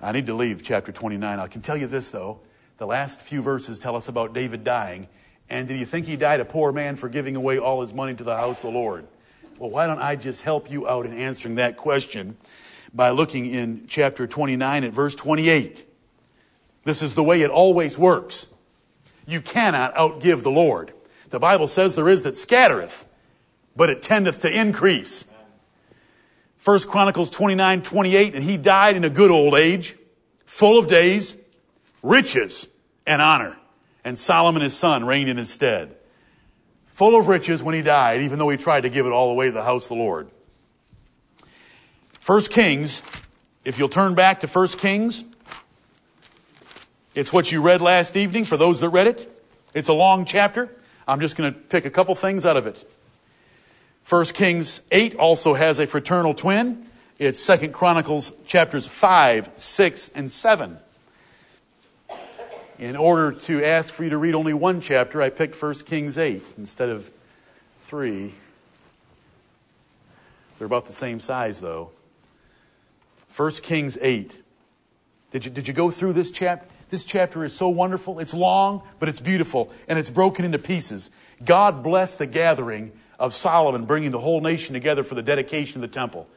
I need to leave chapter 29. I can tell you this though. The last few verses tell us about David dying. And do you think he died a poor man for giving away all his money to the house of the Lord? Well, why don't I just help you out in answering that question by looking in chapter 29 at verse 28. This is the way it always works. You cannot outgive the Lord. The Bible says there is that scattereth, but it tendeth to increase. First Chronicles 29, 28, and he died in a good old age, full of days, riches, and honor. And Solomon his son reigned in his stead. Full of riches when he died, even though he tried to give it all away to the house of the Lord. First Kings, if you'll turn back to First Kings, it's what you read last evening for those that read it. It's a long chapter. I'm just going to pick a couple things out of it. First Kings 8 also has a fraternal twin. It's Second Chronicles chapters 5, 6, and 7. In order to ask for you to read only one chapter, I picked 1 Kings 8 instead of 3. They're about the same size, though. 1 Kings 8. Did you, did you go through this chapter? This chapter is so wonderful. It's long, but it's beautiful, and it's broken into pieces. God blessed the gathering of Solomon, bringing the whole nation together for the dedication of the temple.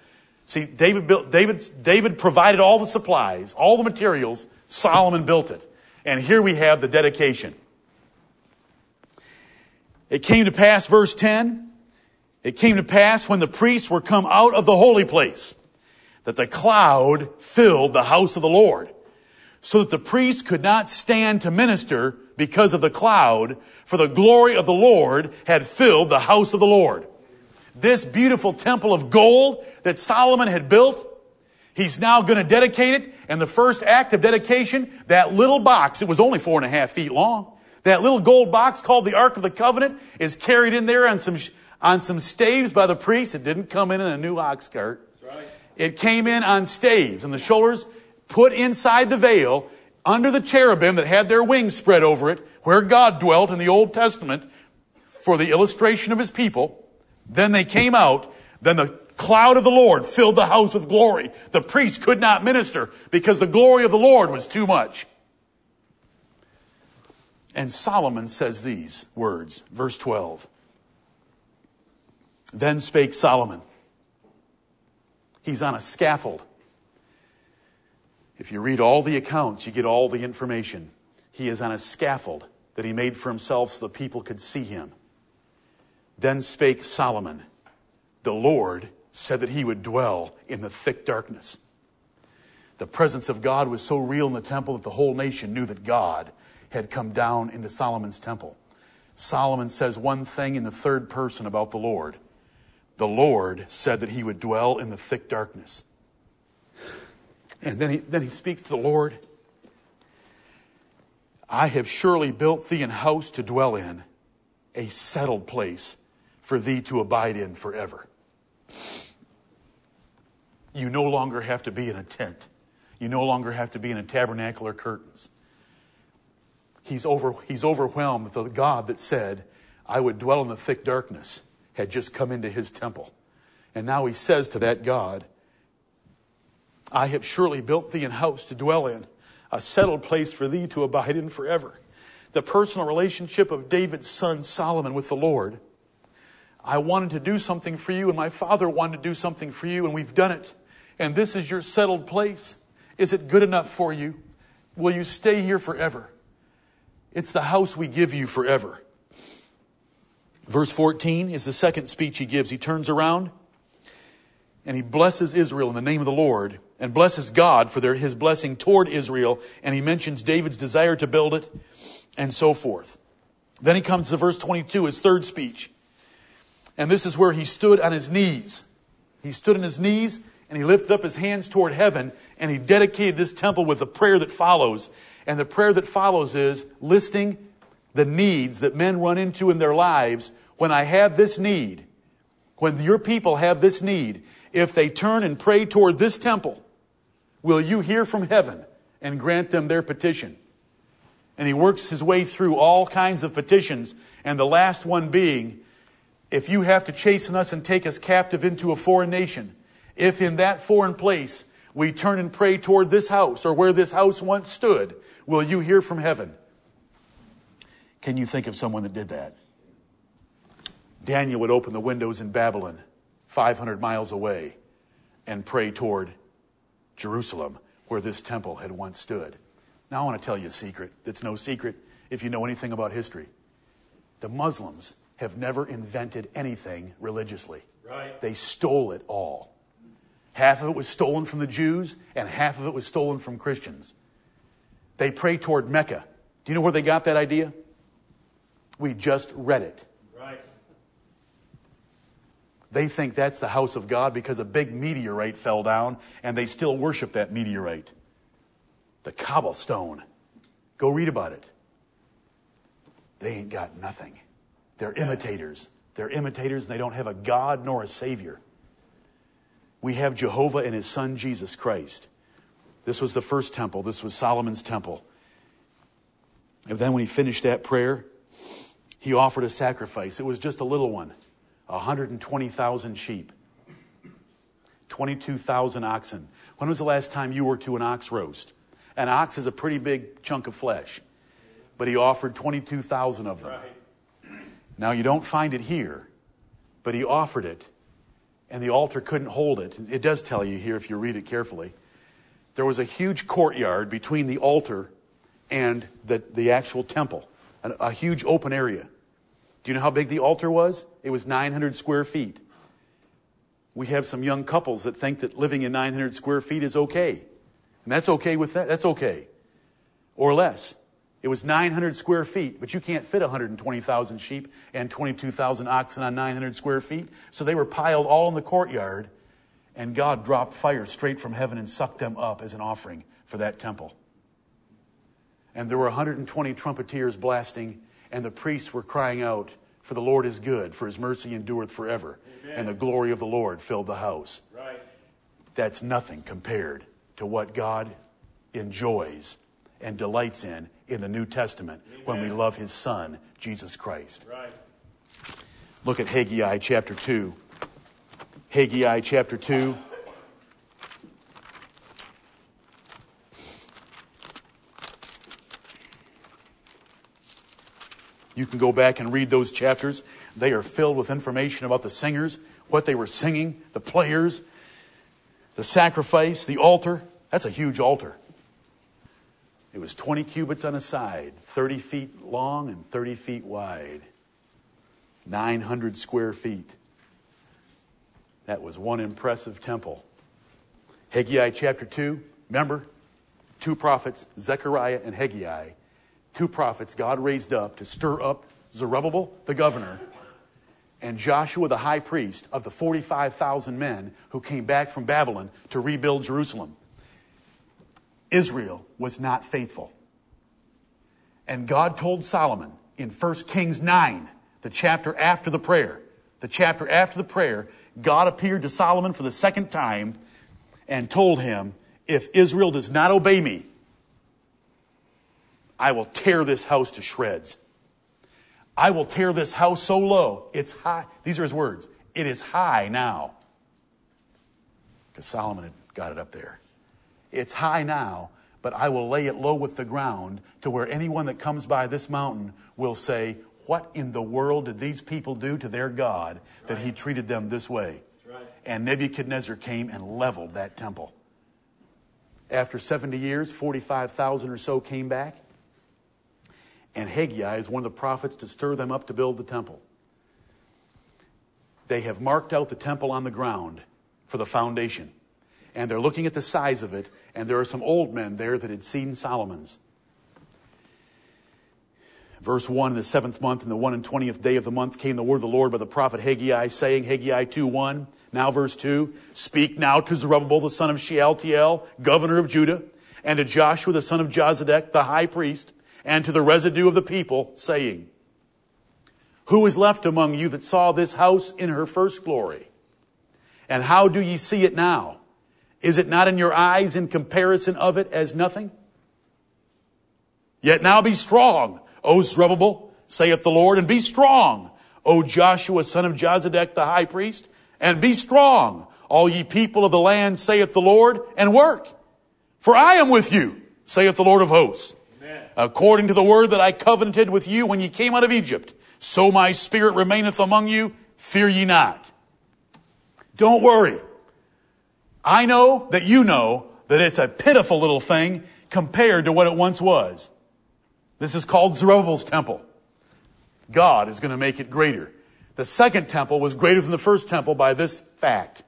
See, David, built, David, David provided all the supplies, all the materials. Solomon built it. And here we have the dedication. It came to pass, verse 10, it came to pass when the priests were come out of the holy place that the cloud filled the house of the Lord so that the priests could not stand to minister because of the cloud, for the glory of the Lord had filled the house of the Lord. This beautiful temple of gold that Solomon had built He's now going to dedicate it. And the first act of dedication, that little box, it was only four and a half feet long. That little gold box called the Ark of the Covenant is carried in there on some, on some staves by the priest. It didn't come in in a new ox cart. Right. It came in on staves and the shoulders put inside the veil under the cherubim that had their wings spread over it, where God dwelt in the Old Testament for the illustration of his people. Then they came out. Then the cloud of the Lord filled the house with glory. The priest could not minister because the glory of the Lord was too much. And Solomon says these words, verse 12. Then spake Solomon. He's on a scaffold. If you read all the accounts, you get all the information. He is on a scaffold that he made for himself so the people could see him. Then spake Solomon, The Lord said that he would dwell in the thick darkness. The presence of God was so real in the temple that the whole nation knew that God had come down into Solomon's temple. Solomon says one thing in the third person about the Lord. The Lord said that he would dwell in the thick darkness. And then he, then he speaks to the Lord. I have surely built thee an house to dwell in, a settled place for thee to abide in forever. You no longer have to be in a tent. You no longer have to be in a tabernacle or curtains. He's, over, he's overwhelmed that the God that said, I would dwell in the thick darkness, had just come into his temple. And now he says to that God, I have surely built thee an house to dwell in, a settled place for thee to abide in forever. The personal relationship of David's son Solomon with the Lord. I wanted to do something for you, and my father wanted to do something for you, and we've done it. And this is your settled place. Is it good enough for you? Will you stay here forever? It's the house we give you forever. Verse 14 is the second speech he gives. He turns around and he blesses Israel in the name of the Lord and blesses God for their, his blessing toward Israel. And he mentions David's desire to build it and so forth. Then he comes to verse 22, his third speech. And this is where he stood on his knees. He stood on his knees and he lifted up his hands toward heaven and he dedicated this temple with the prayer that follows. And the prayer that follows is listing the needs that men run into in their lives when I have this need, when your people have this need, if they turn and pray toward this temple, will you hear from heaven and grant them their petition? And he works his way through all kinds of petitions, and the last one being, if you have to chasten us and take us captive into a foreign nation, if in that foreign place we turn and pray toward this house or where this house once stood, will you hear from heaven? Can you think of someone that did that? Daniel would open the windows in Babylon, 500 miles away, and pray toward Jerusalem, where this temple had once stood. Now, I want to tell you a secret that's no secret if you know anything about history. The Muslims have never invented anything religiously, Right. they stole it all. Half of it was stolen from the Jews, and half of it was stolen from Christians. They pray toward Mecca. Do you know where they got that idea? We just read it. Right. They think that's the house of God because a big meteorite fell down and they still worship that meteorite. The cobblestone. Go read about it. They ain't got nothing. They're imitators. They're imitators and they don't have a God nor a Savior. We have Jehovah and His Son Jesus Christ. This was the first temple. This was Solomon's temple. And then when he finished that prayer, he offered a sacrifice. It was just a little one 120,000 sheep, 22,000 oxen. When was the last time you were to an ox roast? An ox is a pretty big chunk of flesh, but he offered 22,000 of them. Right. Now, you don't find it here, but he offered it, and the altar couldn't hold it. It does tell you here if you read it carefully. There was a huge courtyard between the altar and the, the actual temple, a, a huge open area. Do you know how big the altar was? It was 900 square feet. We have some young couples that think that living in 900 square feet is okay. And that's okay with that. That's okay. Or less. It was 900 square feet, but you can't fit 120,000 sheep and 22,000 oxen on 900 square feet. So they were piled all in the courtyard, and God dropped fire straight from heaven and sucked them up as an offering for that temple. And there were 120 trumpeters blasting, and the priests were crying out, For the Lord is good, for his mercy endureth forever. Amen. And the glory of the Lord filled the house. Right. That's nothing compared to what God enjoys and delights in in the New Testament when we love his Son, Jesus Christ. Right. Look at Haggai chapter 2. Haggai chapter 2. You can go back and read those chapters. They are filled with information about the singers, what they were singing, the players, the sacrifice, the altar. That's a huge altar. It was 20 cubits on a side, 30 feet long and 30 feet wide, 900 square feet. That was one impressive temple. Haggai chapter 2, remember? Two prophets, Zechariah and Haggai. Two prophets God raised up to stir up Zerubbabel, the governor, and Joshua, the high priest, of the 45,000 men who came back from Babylon to rebuild Jerusalem. Israel was not faithful. And God told Solomon in 1 Kings 9, the chapter after the prayer, the chapter after the prayer, God appeared to Solomon for the second time and told him, If Israel does not obey me, I will tear this house to shreds. I will tear this house so low, it's high. These are his words. It is high now. Because Solomon had got it up there. It's high now, but I will lay it low with the ground to where anyone that comes by this mountain will say, What in the world did these people do to their God that he treated them this way? And Nebuchadnezzar came and leveled that temple. After 70 years, 45,000 or so came back. And Haggai is one of the prophets to stir them up to build the temple. They have marked out the temple on the ground for the foundation. And they're looking at the size of it, and there are some old men there that had seen Solomon's. Verse 1 In the seventh month, in the one and twentieth day of the month, came the word of the Lord by the prophet Haggai, saying, Haggai 2 1. Now, verse 2 Speak now to Zerubbabel the son of Shealtiel, governor of Judah, and to Joshua the son of Josedech, the high priest, and to the residue of the people, saying, Who is left among you that saw this house in her first glory? And how do ye see it now? Is it not in your eyes in comparison of it as nothing? Yet now be strong, O Zerubbabel, saith the Lord, and be strong, O Joshua son of Josedech the high priest, and be strong, all ye people of the land, saith the Lord, and work. For I am with you, saith the Lord of hosts. Amen. According to the word that I covenanted with you when ye came out of Egypt, so my spirit remaineth among you, fear ye not. Don't worry. I know that you know that it's a pitiful little thing compared to what it once was. This is called Zerubbabel's temple. God is going to make it greater. The second temple was greater than the first temple by this fact.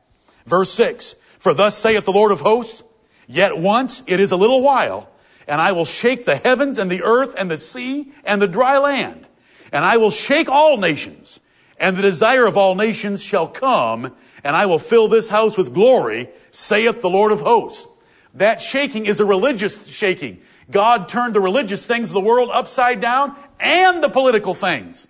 Verse 6 For thus saith the Lord of hosts, Yet once it is a little while, and I will shake the heavens and the earth and the sea and the dry land, and I will shake all nations, and the desire of all nations shall come, and I will fill this house with glory, saith the Lord of hosts. That shaking is a religious shaking. God turned the religious things of the world upside down and the political things.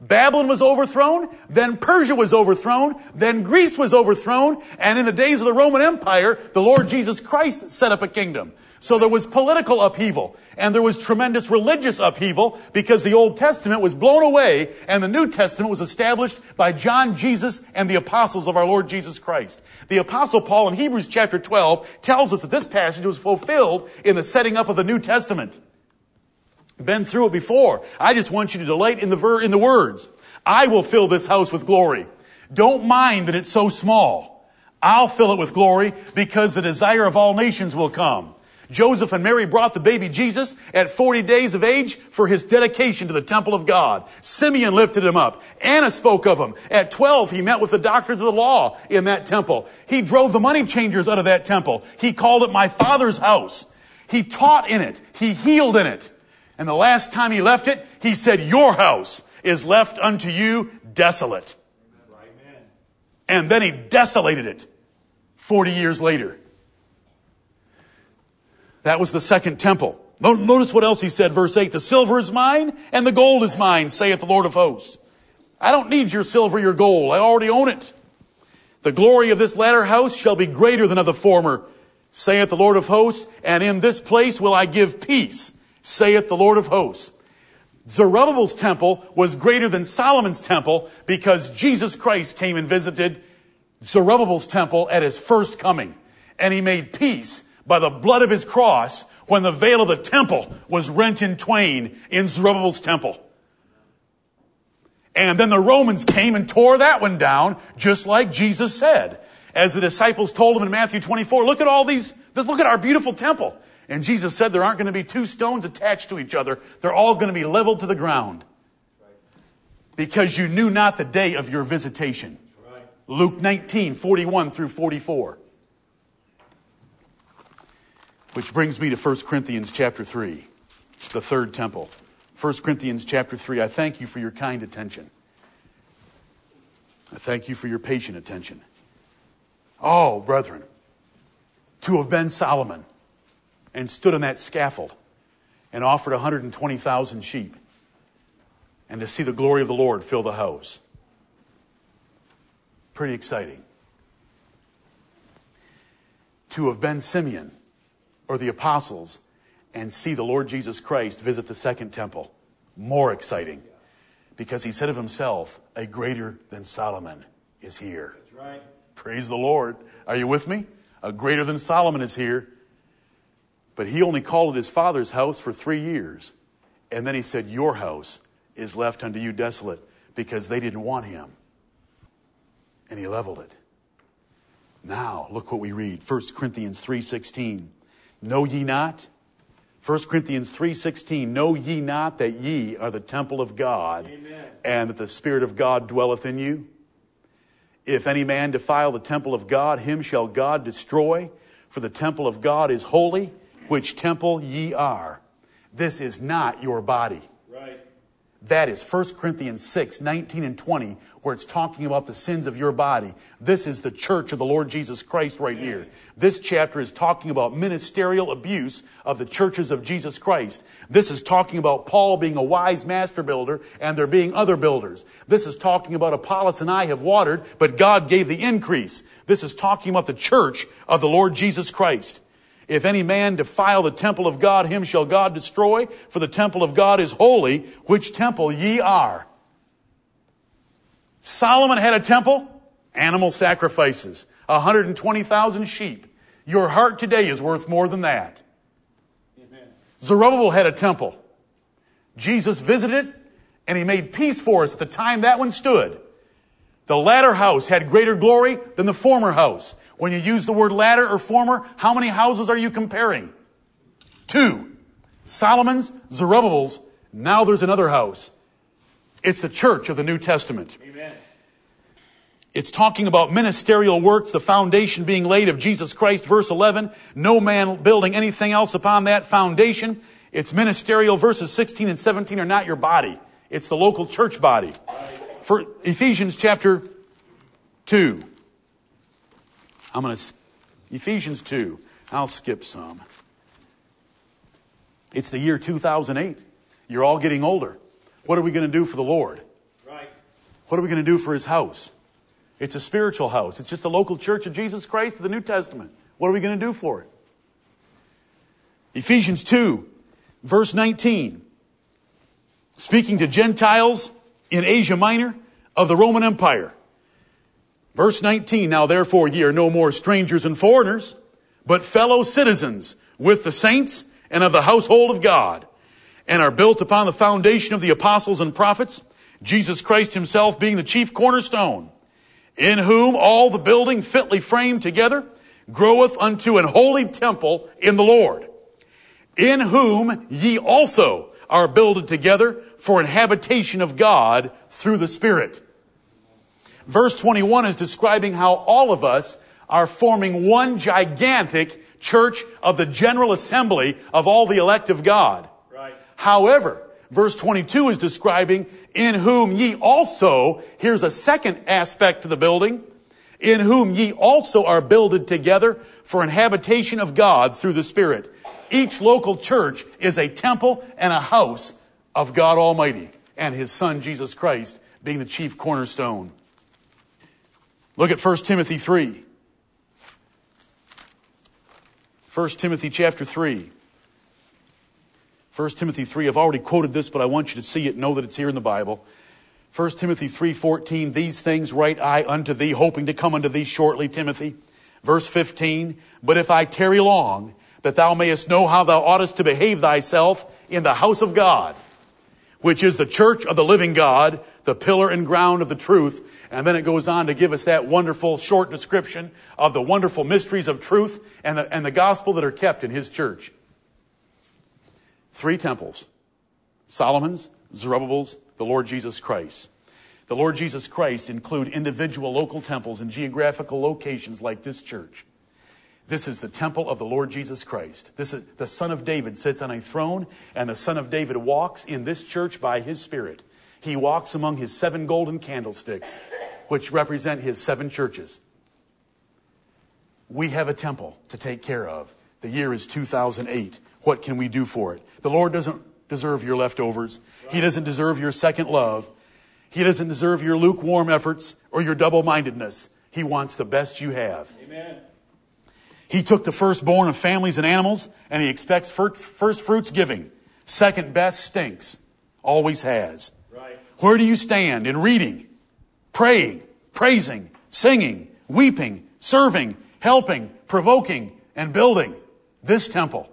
Babylon was overthrown, then Persia was overthrown, then Greece was overthrown, and in the days of the Roman Empire, the Lord Jesus Christ set up a kingdom. So there was political upheaval, and there was tremendous religious upheaval because the Old Testament was blown away, and the New Testament was established by John Jesus and the apostles of our Lord Jesus Christ. The apostle Paul in Hebrews chapter 12 tells us that this passage was fulfilled in the setting up of the New Testament been through it before. I just want you to delight in the ver- in the words. I will fill this house with glory. Don't mind that it's so small. I'll fill it with glory because the desire of all nations will come. Joseph and Mary brought the baby Jesus at 40 days of age for his dedication to the temple of God. Simeon lifted him up. Anna spoke of him. At 12, he met with the doctors of the law in that temple. He drove the money changers out of that temple. He called it my father's house. He taught in it. He healed in it. And the last time he left it, he said, Your house is left unto you desolate. Amen. And then he desolated it 40 years later. That was the second temple. Notice what else he said, verse 8. The silver is mine and the gold is mine, saith the Lord of hosts. I don't need your silver, your gold. I already own it. The glory of this latter house shall be greater than of the former, saith the Lord of hosts. And in this place will I give peace, saith the Lord of hosts. Zerubbabel's temple was greater than Solomon's temple because Jesus Christ came and visited Zerubbabel's temple at his first coming. And he made peace by the blood of his cross when the veil of the temple was rent in twain in Zerubbabel's temple. And then the Romans came and tore that one down, just like Jesus said. As the disciples told him in Matthew 24, look at all these, look at our beautiful temple. And Jesus said there aren't going to be two stones attached to each other. They're all going to be leveled to the ground. Because you knew not the day of your visitation. Luke 19, 41 through 44. Which brings me to 1 Corinthians chapter 3, the third temple. 1 Corinthians chapter 3. I thank you for your kind attention. I thank you for your patient attention. Oh, brethren, to have been Solomon, and stood on that scaffold and offered 120,000 sheep and to see the glory of the Lord fill the house. Pretty exciting. To have been Simeon or the apostles and see the Lord Jesus Christ visit the second temple. More exciting. Because he said of himself, a greater than Solomon is here. That's right. Praise the Lord. Are you with me? A greater than Solomon is here. But he only called it his father's house for three years. And then he said, Your house is left unto you desolate because they didn't want him. And he leveled it. Now, look what we read. 1 Corinthians 3.16. Know ye not? 1 Corinthians 3.16. Know ye not that ye are the temple of God Amen. and that the Spirit of God dwelleth in you? If any man defile the temple of God, him shall God destroy. For the temple of God is holy, which temple ye are. This is not your body. That is 1 Corinthians 6, 19 and 20, where it's talking about the sins of your body. This is the church of the Lord Jesus Christ right here. This chapter is talking about ministerial abuse of the churches of Jesus Christ. This is talking about Paul being a wise master builder and there being other builders. This is talking about Apollos and I have watered, but God gave the increase. This is talking about the church of the Lord Jesus Christ. If any man defile the temple of God, him shall God destroy, for the temple of God is holy, which temple ye are. Solomon had a temple, animal sacrifices, 120,000 sheep. Your heart today is worth more than that. Amen. Zerubbabel had a temple. Jesus visited it, and he made peace for us at the time that one stood. The latter house had greater glory than the former house. When you use the word latter or former, how many houses are you comparing? Two. Solomon's, Zerubbabel's, now there's another house. It's the church of the New Testament. Amen. It's talking about ministerial works, the foundation being laid of Jesus Christ, verse 11. No man building anything else upon that foundation. It's ministerial. Verses 16 and 17 are not your body. It's the local church body. For Ephesians chapter 2. I'm going to, Ephesians 2. I'll skip some. It's the year 2008. You're all getting older. What are we going to do for the Lord? Right. What are we going to do for his house? It's a spiritual house. It's just the local church of Jesus Christ of the New Testament. What are we going to do for it? Ephesians 2, verse 19. Speaking to Gentiles in Asia Minor of the Roman Empire. Verse 19, now therefore ye are no more strangers and foreigners, but fellow citizens with the saints and of the household of God, and are built upon the foundation of the apostles and prophets, Jesus Christ himself being the chief cornerstone, in whom all the building fitly framed together groweth unto an holy temple in the Lord, in whom ye also are builded together for an habitation of God through the Spirit. Verse 21 is describing how all of us are forming one gigantic church of the general assembly of all the elect of God. Right. However, verse 22 is describing in whom ye also, here's a second aspect to the building, in whom ye also are builded together for an habitation of God through the Spirit. Each local church is a temple and a house of God Almighty and His Son Jesus Christ being the chief cornerstone. Look at 1 Timothy 3. 1 Timothy chapter 3. 1 Timothy 3, I've already quoted this, but I want you to see it, know that it's here in the Bible. 1 Timothy 3:14 These things write I unto thee hoping to come unto thee shortly Timothy verse 15 But if I tarry long that thou mayest know how thou oughtest to behave thyself in the house of God which is the church of the living God the pillar and ground of the truth and then it goes on to give us that wonderful short description of the wonderful mysteries of truth and the, and the gospel that are kept in his church three temples Solomon's, Zerubbabel's, the Lord Jesus Christ. The Lord Jesus Christ include individual local temples in geographical locations like this church. This is the temple of the Lord Jesus Christ. This is the Son of David sits on a throne, and the Son of David walks in this church by his Spirit. He walks among his seven golden candlesticks, which represent his seven churches. We have a temple to take care of The year is 2008. What can we do for it? The Lord doesn't deserve your leftovers. He doesn't deserve your second love. He doesn't deserve your lukewarm efforts or your double mindedness. He wants the best you have. Amen. He took the firstborn of families and animals, and he expects first fruits giving. Second best stinks. Always has. Where do you stand in reading, praying, praising, singing, weeping, serving, helping, provoking, and building this temple?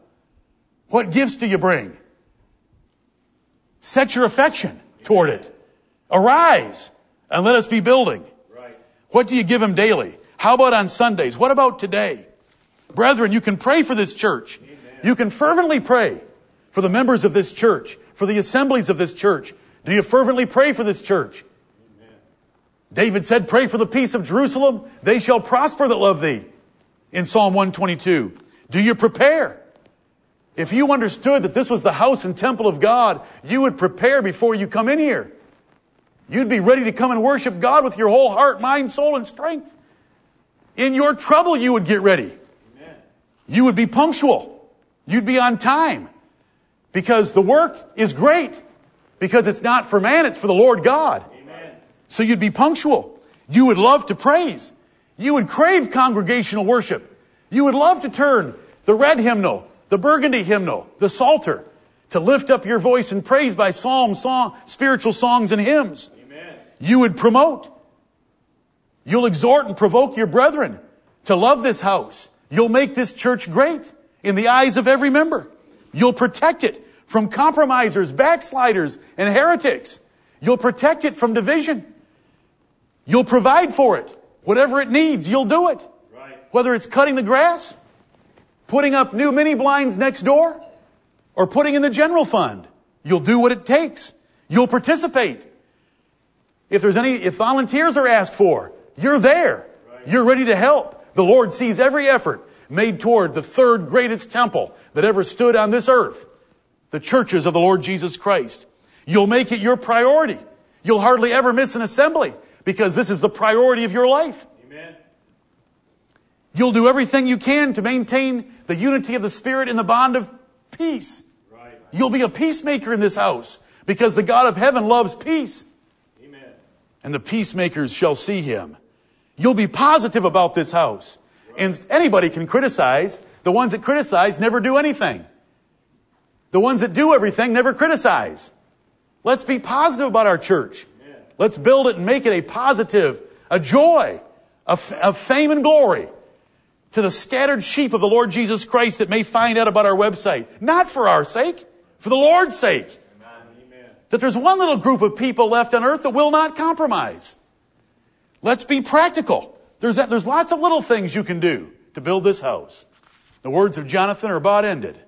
What gifts do you bring? Set your affection toward it. Arise and let us be building. Right. What do you give him daily? How about on Sundays? What about today? Brethren, you can pray for this church. You can fervently pray for the members of this church, for the assemblies of this church. Do you fervently pray for this church? David said, pray for the peace of Jerusalem. They shall prosper that love thee. In Psalm 122. Do you prepare? If you understood that this was the house and temple of God, you would prepare before you come in here. You'd be ready to come and worship God with your whole heart, mind, soul, and strength. In your trouble, you would get ready. Amen. You would be punctual. You'd be on time. Because the work is great. Because it's not for man, it's for the Lord God. Amen. So you'd be punctual. You would love to praise. You would crave congregational worship. You would love to turn the red hymnal, the burgundy hymnal, the psalter, to lift up your voice in praise by psalm, song, spiritual songs and hymns. Amen. You would promote. You'll exhort and provoke your brethren to love this house. You'll make this church great in the eyes of every member. You'll protect it from compromisers, backsliders, and heretics. You'll protect it from division. You'll provide for it. Whatever it needs, you'll do it. Right. Whether it's cutting the grass, putting up new mini blinds next door, or putting in the general fund, you'll do what it takes. You'll participate. If there's any, if volunteers are asked for, you're there. Right. You're ready to help. The Lord sees every effort made toward the third greatest temple that ever stood on this earth. The churches of the Lord Jesus Christ. You'll make it your priority. You'll hardly ever miss an assembly because this is the priority of your life. Amen. You'll do everything you can to maintain the unity of the Spirit in the bond of peace. Right. You'll be a peacemaker in this house because the God of heaven loves peace Amen. and the peacemakers shall see him. You'll be positive about this house. And anybody can criticize. The ones that criticize never do anything. The ones that do everything never criticize. Let's be positive about our church. Let's build it and make it a positive, a joy, a, fame and glory to the scattered sheep of the Lord Jesus Christ that may find out about our website. Not for our sake, for the Lord's sake. That there's one little group of people left on earth that will not compromise. Let's be practical. There's, there's lots of little things you can do to build this house. The words of Jonathan are about ended.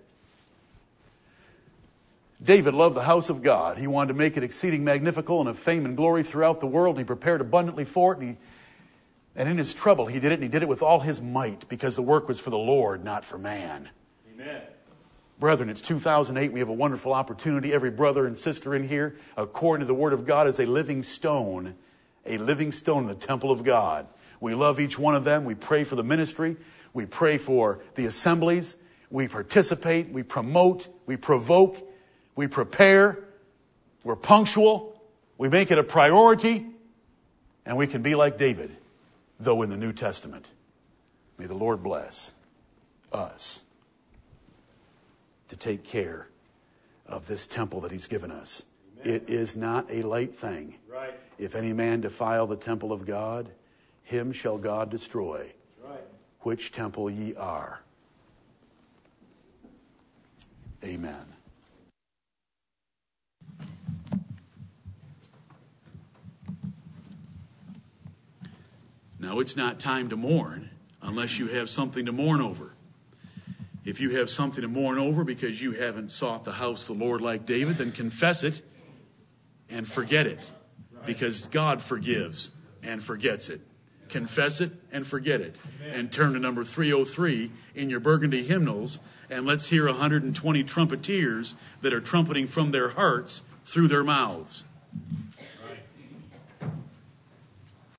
David loved the house of God. He wanted to make it exceeding magnifical and of fame and glory throughout the world. He prepared abundantly for it. And, he, and in his trouble, he did it. And he did it with all his might because the work was for the Lord, not for man. Amen. Brethren, it's 2008. We have a wonderful opportunity. Every brother and sister in here, according to the Word of God, is a living stone, a living stone in the temple of God. We love each one of them. We pray for the ministry. We pray for the assemblies. We participate. We promote. We provoke. We prepare. We're punctual. We make it a priority. And we can be like David, though in the New Testament. May the Lord bless us to take care of this temple that he's given us. It is not a light thing. Right. If any man defile the temple of God, him shall God destroy, Right. which temple ye are. Amen. Now, it's not time to mourn unless you have something to mourn over. If you have something to mourn over because you haven't sought the house of the Lord like David, then confess it and forget it because God forgives and forgets it. Confess it and forget it. And turn to number 303 in your burgundy hymnals and let's hear 120 trumpeters that are trumpeting from their hearts through their mouths.